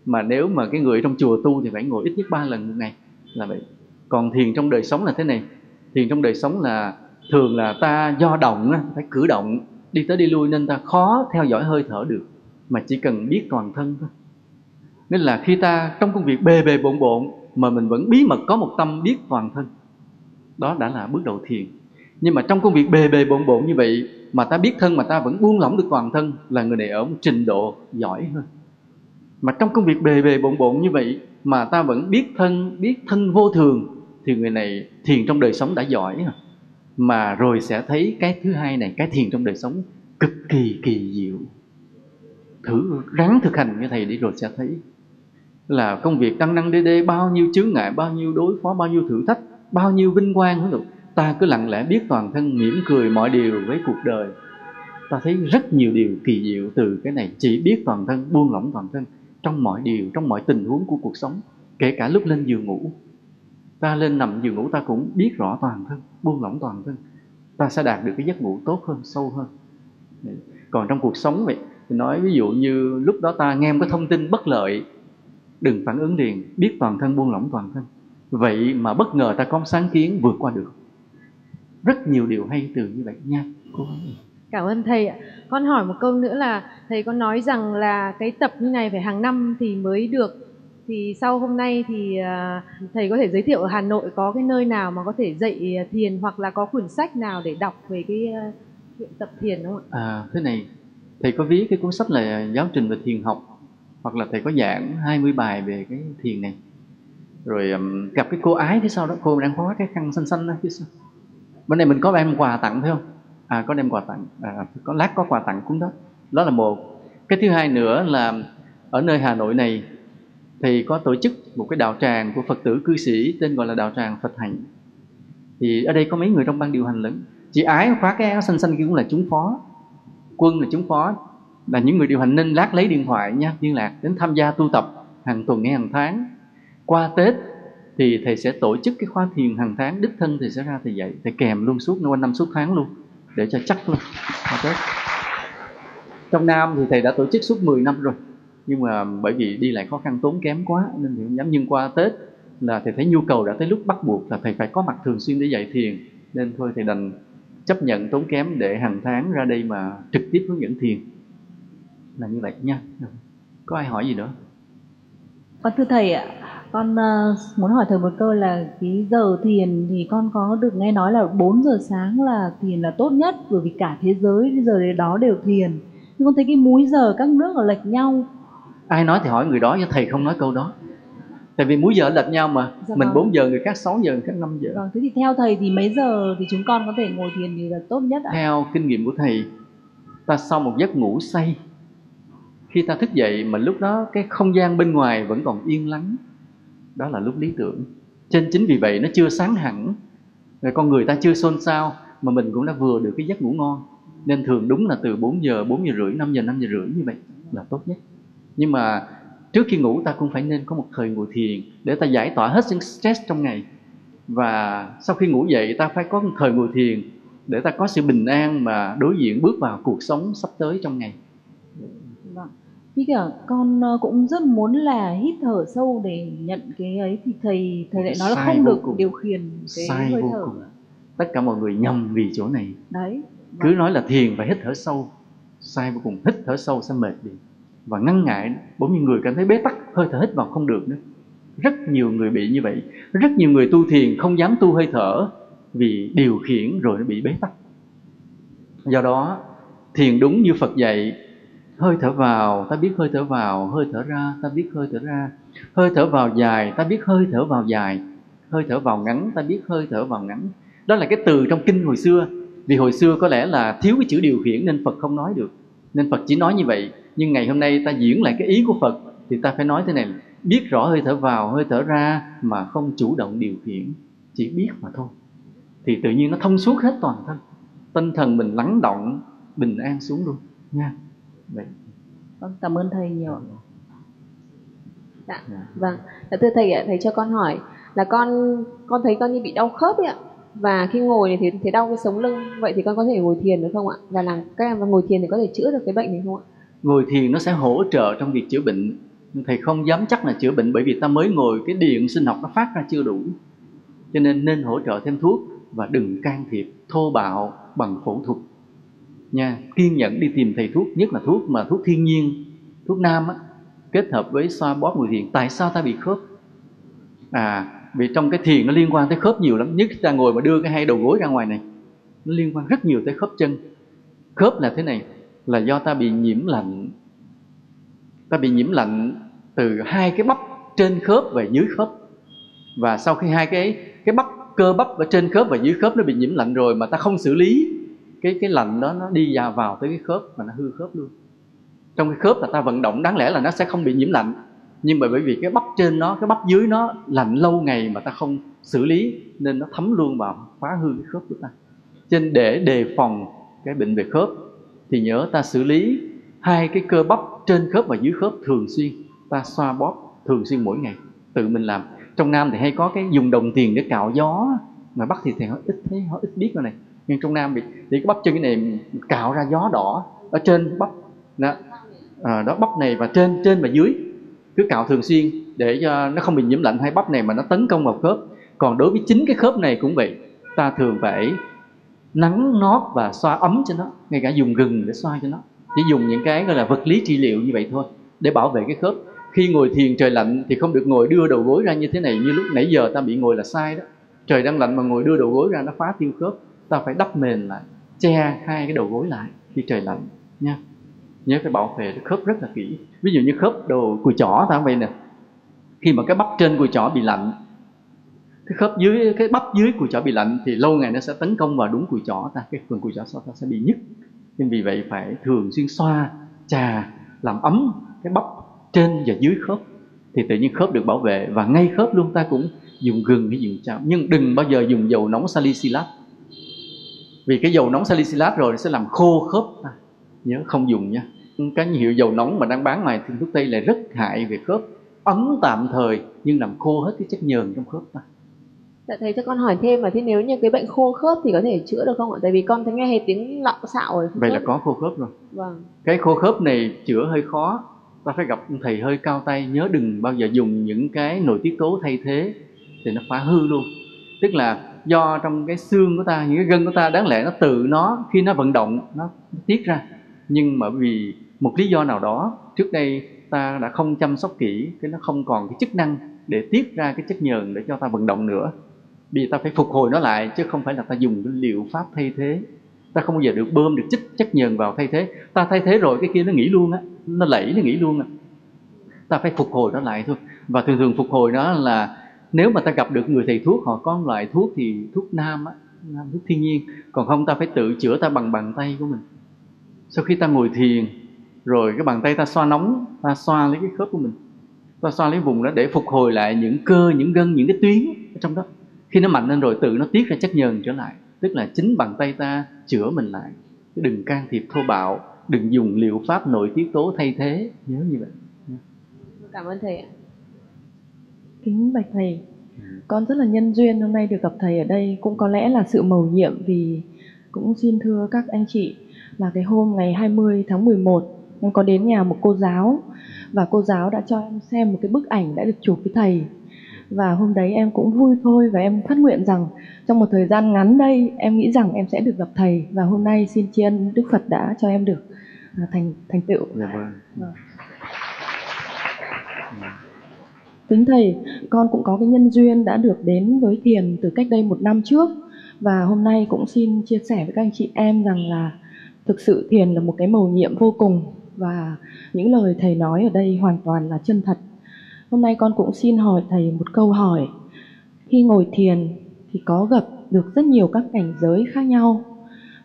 Mà nếu mà cái người trong chùa tu thì phải ngồi ít nhất ba lần một ngày là vậy. Còn thiền trong đời sống là thế này. Thiền trong đời sống là thường là ta do động phải cử động. Đi tới đi lui nên ta khó theo dõi hơi thở được. Mà chỉ cần biết toàn thân thôi. Nên là khi ta trong công việc bề bề bộn bộn mà mình vẫn bí mật có một tâm biết toàn thân đó đã là bước đầu thiền. Nhưng mà trong công việc bề bề bộn bộn như vậy, mà ta biết thân mà ta vẫn buông lỏng được toàn thân là người này ở một trình độ giỏi hơn. Mà trong công việc bề bề bộn bộn như vậy mà ta vẫn biết thân biết thân vô thường, thì người này thiền trong đời sống đã giỏi mà rồi sẽ thấy cái thứ hai này, cái thiền trong đời sống cực kỳ kỳ diệu. Thử ráng thực hành như thầy đi rồi sẽ thấy là công việc tăng năng đê đê, bao nhiêu chướng ngại, bao nhiêu đối phó, bao nhiêu thử thách bao nhiêu vinh quang được. Ta cứ lặng lẽ biết toàn thân mỉm cười mọi điều với cuộc đời. Ta thấy rất nhiều điều kỳ diệu từ cái này. Chỉ biết toàn thân, buông lỏng toàn thân trong mọi điều, trong mọi tình huống của cuộc sống, kể cả lúc lên giường ngủ. Ta lên nằm giường ngủ ta cũng biết rõ toàn thân, buông lỏng toàn thân. Ta sẽ đạt được cái giấc ngủ tốt hơn, sâu hơn. Còn trong cuộc sống vậy, thì nói ví dụ như lúc đó ta nghe một cái thông tin bất lợi, đừng phản ứng liền, biết toàn thân buông lỏng toàn thân vậy mà bất ngờ ta có sáng kiến vượt qua được. Rất nhiều điều hay từ như vậy nha. Cô cảm ơn thầy ạ. Con hỏi một câu nữa là thầy có nói rằng là cái tập như này phải hàng năm thì mới được. Thì sau hôm nay thì à, thầy có thể giới thiệu ở Hà Nội có cái nơi nào mà có thể dạy thiền hoặc là có quyển sách nào để đọc về cái à, chuyện tập thiền không ạ? À thế này thầy có viết cái cuốn sách là giáo trình về thiền học hoặc là thầy có giảng 20 bài về cái thiền này rồi um, gặp cái cô ái phía sau đó cô đang khóa cái khăn xanh xanh đó phía sau bên này mình có đem quà tặng phải không? À có đem quà tặng. À, có lát có quà tặng cũng đó. Đó là một. Cái thứ hai nữa là ở nơi Hà Nội này thì có tổ chức một cái đạo tràng của Phật tử cư sĩ tên gọi là đạo tràng Phật Hạnh. Thì ở đây có mấy người trong ban điều hành lớn chị ái khóa cái áo xanh xanh kia cũng là chúng phó. Quân là chúng phó. Là những người điều hành nên lát lấy điện thoại nha liên lạc đến tham gia tu tập hàng tuần hay hàng tháng qua tết thì thầy sẽ tổ chức cái khóa thiền hàng tháng, đích thân thì sẽ ra thầy dạy thầy kèm luôn suốt quanh năm suốt tháng luôn, để cho chắc luôn. Qua tết. Trong Nam thì thầy đã tổ chức suốt 10 năm rồi, nhưng mà bởi vì đi lại khó khăn, tốn kém quá, nên thì không dám. Nhưng qua Tết là thầy thấy nhu cầu đã tới lúc bắt buộc là thầy phải có mặt thường xuyên để dạy thiền. Nên thôi thầy đành chấp nhận tốn kém để hàng tháng ra đây mà trực tiếp hướng dẫn thiền. Là như vậy nha. Có ai hỏi gì nữa? Con thưa thầy ạ con uh, muốn hỏi thầy một câu là cái giờ thiền thì con có được nghe nói là 4 giờ sáng là thiền là tốt nhất bởi vì cả thế giới giờ đó đều thiền. Nhưng con thấy cái múi giờ các nước ở lệch nhau. Ai nói thì hỏi người đó chứ thầy không nói câu đó. Tại vì múi giờ lệch nhau mà. Dạ mình vâng. 4 giờ người khác 6 giờ người khác 5 giờ. Vâng thế thì theo thầy thì mấy giờ thì chúng con có thể ngồi thiền thì là tốt nhất ạ? Theo kinh nghiệm của thầy ta sau một giấc ngủ say khi ta thức dậy mà lúc đó cái không gian bên ngoài vẫn còn yên lắng đó là lúc lý tưởng. Trên chính vì vậy nó chưa sáng hẳn. Rồi con người ta chưa xôn xao mà mình cũng đã vừa được cái giấc ngủ ngon. Nên thường đúng là từ 4 giờ 4 giờ rưỡi 5 giờ 5 giờ rưỡi như vậy là tốt nhất. Nhưng mà trước khi ngủ ta cũng phải nên có một thời ngồi thiền để ta giải tỏa hết những stress trong ngày. Và sau khi ngủ dậy ta phải có một thời ngồi thiền để ta có sự bình an mà đối diện bước vào cuộc sống sắp tới trong ngày. Vâng Thì cả con ờ, cũng rất muốn là hít thở sâu để nhận cái ấy thì thầy thầy lại nói là không được cùng. điều khiển cái Sai hơi vô thở. cùng. tất cả mọi người nhầm vì chỗ này. Đấy cứ nói là thiền phải hít thở sâu. Sai vô cùng. Hít thở sâu sẽ mệt đi. Và ngăn ngại bỗng nhiên người cảm thấy bế tắc hơi thở hít vào không được nữa. Rất nhiều người bị như vậy. Rất nhiều người tu thiền không dám tu hơi thở vì điều khiển rồi nó bị bế tắc. Do đó thiền đúng như phật dạy hơi thở vào, ta biết hơi thở vào. Hơi thở ra, ta biết hơi thở ra. Hơi thở vào dài, ta biết hơi thở vào dài. Hơi thở vào ngắn, ta biết hơi thở vào ngắn. Đó là cái từ trong kinh hồi xưa. Vì hồi xưa có lẽ là thiếu cái chữ điều khiển nên phật không nói được. Nên phật chỉ nói như vậy. Nhưng ngày hôm nay ta diễn lại cái ý của phật thì ta phải nói thế này. Biết rõ hơi thở vào, hơi thở ra mà không chủ động điều khiển. Chỉ biết mà thôi. Thì tự nhiên nó thông suốt hết toàn thân. Tinh thần mình lắng động, bình an xuống luôn. Nha vậy. Vâng cảm ơn thầy nhiều dạ vâng. Dạ, thưa thầy ạ thầy cho con hỏi là con con thấy con như bị đau khớp ấy ạ. Và khi ngồi thì thấy đau cái sống lưng. Vậy thì con có thể ngồi thiền được không ạ? Và làm các em ngồi thiền thì có thể chữa được cái bệnh này không ạ? Ngồi thiền nó sẽ hỗ trợ trong việc chữa bệnh. Thầy không dám chắc là chữa bệnh bởi vì ta mới ngồi cái điện sinh học nó phát ra chưa đủ. Cho nên nên hỗ trợ thêm thuốc và đừng can thiệp thô bạo bằng phẫu thuật nha kiên nhẫn đi tìm thầy thuốc nhất là thuốc mà thuốc thiên nhiên thuốc nam á, kết hợp với xoa bóp ngồi thiền tại sao ta bị khớp? À vì trong cái thiền nó liên quan tới khớp nhiều lắm nhất ta ngồi mà đưa cái hai đầu gối ra ngoài này nó liên quan rất nhiều tới khớp chân. Khớp là thế này là do ta bị nhiễm lạnh. Ta bị nhiễm lạnh từ hai cái bắp trên khớp và dưới khớp. Và sau khi hai cái cái bắp cơ bắp ở trên khớp và dưới khớp nó bị nhiễm lạnh rồi mà ta không xử lý cái cái lạnh đó nó đi vào vào tới cái khớp và nó hư khớp luôn. Trong cái khớp là ta vận động, đáng lẽ là nó sẽ không bị nhiễm lạnh. Nhưng mà bởi vì cái bắp trên nó, cái bắp dưới nó lạnh lâu ngày mà ta không xử lý, nên nó thấm luôn vào, phá hư cái khớp của ta. Trên nên để đề phòng cái bệnh về khớp, thì nhớ ta xử lý hai cái cơ bắp trên khớp và dưới khớp thường xuyên. Ta xoa bóp thường xuyên mỗi ngày, tự mình làm. Trong nam thì hay có cái dùng đồng tiền để cạo gió mà bắc thì thì họ ít thấy, họ ít biết cái này miền trung nam bị thì cái bắp chân cái này cạo ra gió đỏ ở trên bắp. Đó, à, đó bắp này và trên trên và dưới. Cứ cạo thường xuyên để cho nó không bị nhiễm lạnh. Hay bắp này mà nó tấn công vào khớp. Còn đối với chính cái khớp này cũng vậy. Ta thường phải nắng nót và xoa ấm cho nó. Ngay cả dùng gừng để xoa cho nó. Chỉ dùng những cái gọi là vật lý trị liệu như vậy thôi để bảo vệ cái khớp. Khi ngồi thiền trời lạnh thì không được ngồi đưa đầu gối ra như thế này. Như lúc nãy giờ ta bị ngồi là sai đó. Trời đang lạnh mà ngồi đưa đầu gối ra nó phá tiêu khớp ta phải đắp mền lại, che hai cái đầu gối lại khi trời lạnh nha. Nhớ phải bảo vệ khớp rất là kỹ. Ví dụ như khớp đồ cùi chỏ ta vậy nè. Khi mà cái bắp trên cùi chỏ bị lạnh, cái khớp dưới, cái bắp dưới cùi chỏ bị lạnh thì lâu ngày nó sẽ tấn công vào đúng cùi chỏ ta, cái phần cùi chỏ ta sẽ bị nhức. Nên vì vậy phải thường xuyên xoa trà làm ấm cái bắp trên và dưới khớp. Thì tự nhiên khớp được bảo vệ và ngay khớp luôn ta cũng dùng gừng hay dùng chảo. Nhưng đừng bao giờ dùng dầu nóng salicylat vì cái dầu nóng salicylat rồi sẽ làm khô khớp. Nhớ không dùng nha. Cái hiệu dầu nóng mà đang bán ngoài thì thuốc tây lại rất hại về khớp. Ấm tạm thời nhưng làm khô hết cái chất nhờn trong khớp ta. Dạ, thầy cho con hỏi thêm mà thế nếu như cái bệnh khô khớp thì có thể chữa được không ạ? Tại vì con thấy nghe hết tiếng lọng xạo rồi. vậy là có khô khớp rồi. Vâng. cái khô khớp này chữa hơi khó. Ta phải gặp thầy hơi cao tay. Nhớ đừng bao giờ dùng những cái nội tiết tố thay thế thì nó phá hư luôn. Tức là do trong cái xương của ta, những cái gân của ta, đáng lẽ nó tự nó, khi nó vận động, nó tiết ra. Nhưng mà vì một lý do nào đó, trước đây ta đã không chăm sóc kỹ, cái nó không còn cái chức năng để tiết ra cái chất nhờn để cho ta vận động nữa. Vì ta phải phục hồi nó lại, chứ không phải là ta dùng cái liệu pháp thay thế. Ta không bao giờ được bơm được chất chất nhờn vào thay thế. Ta thay thế rồi, cái kia nó nghỉ luôn á, nó lẫy, nó nghỉ luôn á. Ta phải phục hồi nó lại thôi. Và thường thường phục hồi nó là nếu mà ta gặp được người thầy thuốc, họ có loại thuốc thì thuốc nam á, nam thuốc thiên nhiên. Còn không, ta phải tự chữa ta bằng bàn tay của mình. Sau khi ta ngồi thiền, rồi cái bàn tay ta xoa nóng, ta xoa lấy cái khớp của mình. Ta xoa lấy vùng đó để phục hồi lại những cơ, những gân, những cái tuyến ở trong đó. Khi nó mạnh lên rồi, tự nó tiết ra chất nhờn trở lại. Tức là chính bàn tay ta chữa mình lại. Đừng can thiệp thô bạo, đừng dùng liệu pháp nội tiết tố thay thế. Nhớ như vậy. Cảm ơn thầy ạ. Kính bạch thầy, con rất là nhân duyên hôm nay được gặp thầy ở đây. Cũng có lẽ là sự mầu nhiệm vì cũng xin thưa các anh chị là cái hôm ngày 20 tháng 11 em có đến nhà một cô giáo và cô giáo đã cho em xem một cái bức ảnh đã được chụp với thầy. Và hôm đấy em cũng vui thôi và em phát nguyện rằng trong một thời gian ngắn đây em nghĩ rằng em sẽ được gặp thầy và hôm nay xin tri ân Đức Phật đã cho em được à, thành thành tựu. Dạ vâng Kính Thầy, con cũng có cái nhân duyên đã được đến với thiền từ cách đây một năm trước và hôm nay cũng xin chia sẻ với các anh chị em rằng là thực sự thiền là một cái mầu nhiệm vô cùng và những lời Thầy nói ở đây hoàn toàn là chân thật. Hôm nay con cũng xin hỏi Thầy một câu hỏi. Khi ngồi thiền thì có gặp được rất nhiều các cảnh giới khác nhau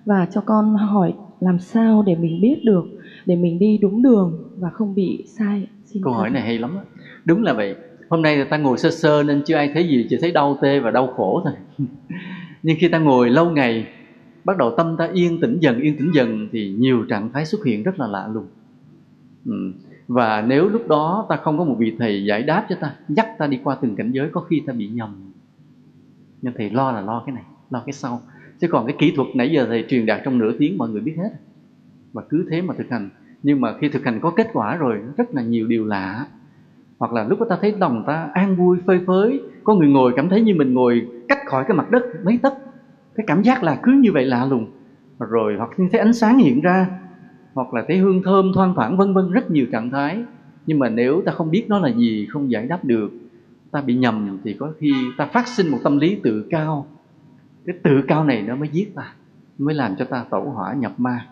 và cho con hỏi làm sao để mình biết được để mình đi đúng đường và không bị sai. Xin câu hỏi này hay lắm á đúng là vậy hôm nay người ta ngồi sơ sơ nên chưa ai thấy gì, chỉ thấy đau tê và đau khổ thôi. Nhưng khi ta ngồi lâu ngày, bắt đầu tâm ta yên tĩnh dần, yên tĩnh dần thì nhiều trạng thái xuất hiện rất là lạ lùng. Ừ. và nếu lúc đó ta không có một vị thầy giải đáp cho ta, dắt ta đi qua từng cảnh giới, có khi ta bị nhầm. Nhưng thầy lo là lo cái này, lo cái sau. Chứ còn cái kỹ thuật nãy giờ thầy truyền đạt trong nửa tiếng, mọi người biết hết. Và cứ thế mà thực hành. Nhưng mà khi thực hành có kết quả rồi, rất là nhiều điều lạ hoặc là lúc ta thấy lòng ta an vui, phơi phới, có người ngồi cảm thấy như mình ngồi cách khỏi cái mặt đất mấy tấc. Cái cảm giác là cứ như vậy lạ lùng. Rồi hoặc thấy ánh sáng hiện ra, hoặc là thấy hương thơm thoang thoảng, vân vân, rất nhiều trạng thái. Nhưng mà nếu ta không biết nó là gì, không giải đáp được, ta bị nhầm thì có khi ta phát sinh một tâm lý tự cao. Cái tự cao này nó mới giết ta, mới làm cho ta tẩu hỏa nhập ma.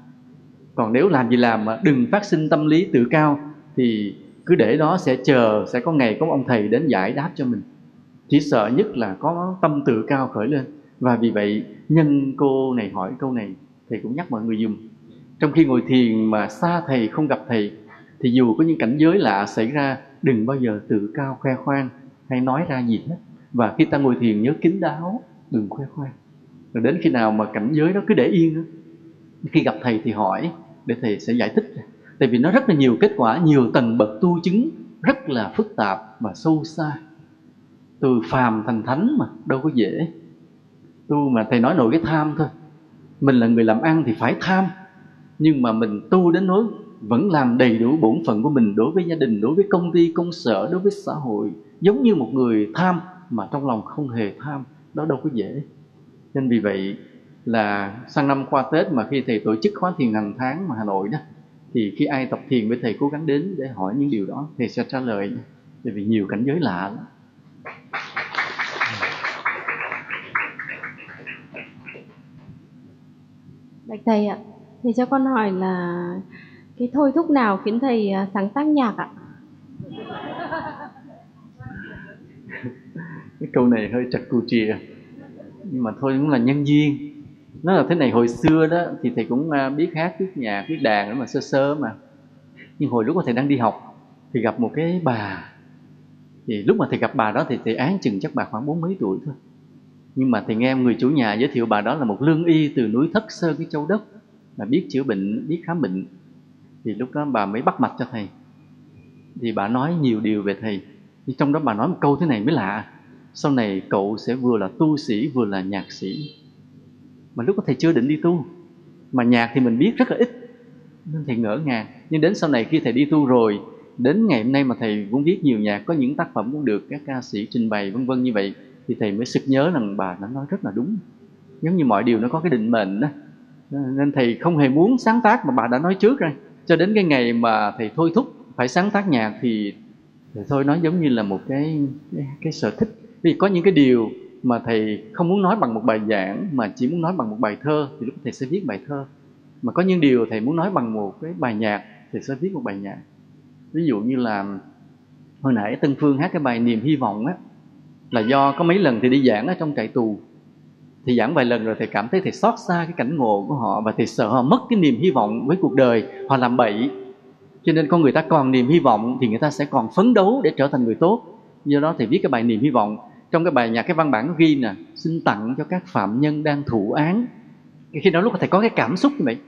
Còn nếu làm gì làm mà đừng phát sinh tâm lý tự cao, thì cứ để đó sẽ chờ, sẽ có ngày có ông thầy đến giải đáp cho mình. Chỉ sợ nhất là có tâm tự cao khởi lên. Và vì vậy, nhân cô này hỏi câu này, thầy cũng nhắc mọi người dùng. Trong khi ngồi thiền mà xa thầy, không gặp thầy, thì dù có những cảnh giới lạ xảy ra, đừng bao giờ tự cao khoe khoang hay nói ra gì hết. Và khi ta ngồi thiền nhớ kín đáo, đừng khoe khoang. Rồi đến khi nào mà cảnh giới đó cứ để yên đó. khi gặp thầy thì hỏi để thầy sẽ giải thích tại vì nó rất là nhiều kết quả, nhiều tầng bậc tu chứng rất là phức tạp và sâu xa. Từ phàm thành thánh mà, đâu có dễ. Tu mà thầy nói nổi cái tham thôi. Mình là người làm ăn thì phải tham. Nhưng mà mình tu đến nỗi vẫn làm đầy đủ bổn phận của mình đối với gia đình, đối với công ty, công sở, đối với xã hội. Giống như một người tham mà trong lòng không hề tham, đó đâu có dễ. Nên vì vậy là sang năm qua Tết mà khi thầy tổ chức khóa thiền hàng tháng mà Hà Nội đó thì khi ai tập thiền với thầy cố gắng đến để hỏi những điều đó thầy sẽ trả lời. Tại vì nhiều cảnh giới lạ lắm. Bạch thầy ạ, thầy cho con hỏi là cái thôi thúc nào khiến thầy à, sáng tác nhạc ạ? cái câu này hơi chặt cù chìa nhưng mà thôi cũng là nhân duyên nó là thế này, hồi xưa đó thì thầy cũng à, biết hát, biết nhạc, biết đàn đó mà, sơ sơ mà. Nhưng hồi lúc mà thầy đang đi học thì gặp một cái bà. Thì lúc mà thầy gặp bà đó thì thầy án chừng chắc bà khoảng bốn mấy tuổi thôi. Nhưng mà thầy nghe người chủ nhà giới thiệu bà đó là một lương y từ núi thất sơn cái châu đốc, mà biết chữa bệnh, biết khám bệnh. Thì lúc đó bà mới bắt mạch cho thầy. Thì bà nói nhiều điều về thầy. Nhưng trong đó bà nói một câu thế này mới lạ. Sau này cậu sẽ vừa là tu sĩ, vừa là nhạc sĩ mà lúc đó thầy chưa định đi tu mà nhạc thì mình biết rất là ít nên thầy ngỡ ngàng. Nhưng đến sau này khi thầy đi tu rồi đến ngày hôm nay mà thầy cũng viết nhiều nhạc có những tác phẩm cũng được các ca sĩ trình bày vân vân như vậy thì thầy mới sực nhớ rằng bà đã nói rất là đúng. Giống như mọi điều nó có cái định mệnh đó. Nên thầy không hề muốn sáng tác mà bà đã nói trước rồi. Cho đến cái ngày mà thầy thôi thúc phải sáng tác nhạc thì, thầy thôi nói giống như là một cái, cái cái sở thích. Vì có những cái điều mà thầy không muốn nói bằng một bài giảng, mà chỉ muốn nói bằng một bài thơ, thì lúc thầy sẽ viết bài thơ. Mà có những điều thầy muốn nói bằng một cái bài nhạc thì sẽ viết một bài nhạc. Ví dụ như là, hồi nãy Tân Phương hát cái bài niềm hy vọng á, là do có mấy lần thì đi giảng ở trong trại tù. Thì giảng vài lần rồi thầy cảm thấy thầy xót xa cái cảnh ngộ của họ và thầy sợ họ mất cái niềm hy vọng với cuộc đời, họ làm bậy. Cho nên con người ta còn niềm hy vọng thì người ta sẽ còn phấn đấu để trở thành người tốt. Do đó thầy viết cái bài niềm hy vọng trong cái bài nhạc, cái văn bản ghi nè, xin tặng cho các phạm nhân đang thụ án. Khi đó lúc mà thầy có cái cảm xúc như vậy,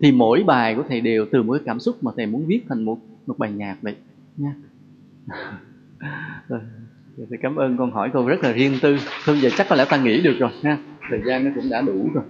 thì mỗi bài của thầy đều từ một cái cảm xúc mà thầy muốn viết thành một một bài nhạc vậy, nha. Rồi thầy cảm ơn con hỏi cô rất là riêng tư. Thôi, giờ chắc có lẽ ta nghĩ được rồi, ha. Thời gian nó cũng đã đủ rồi.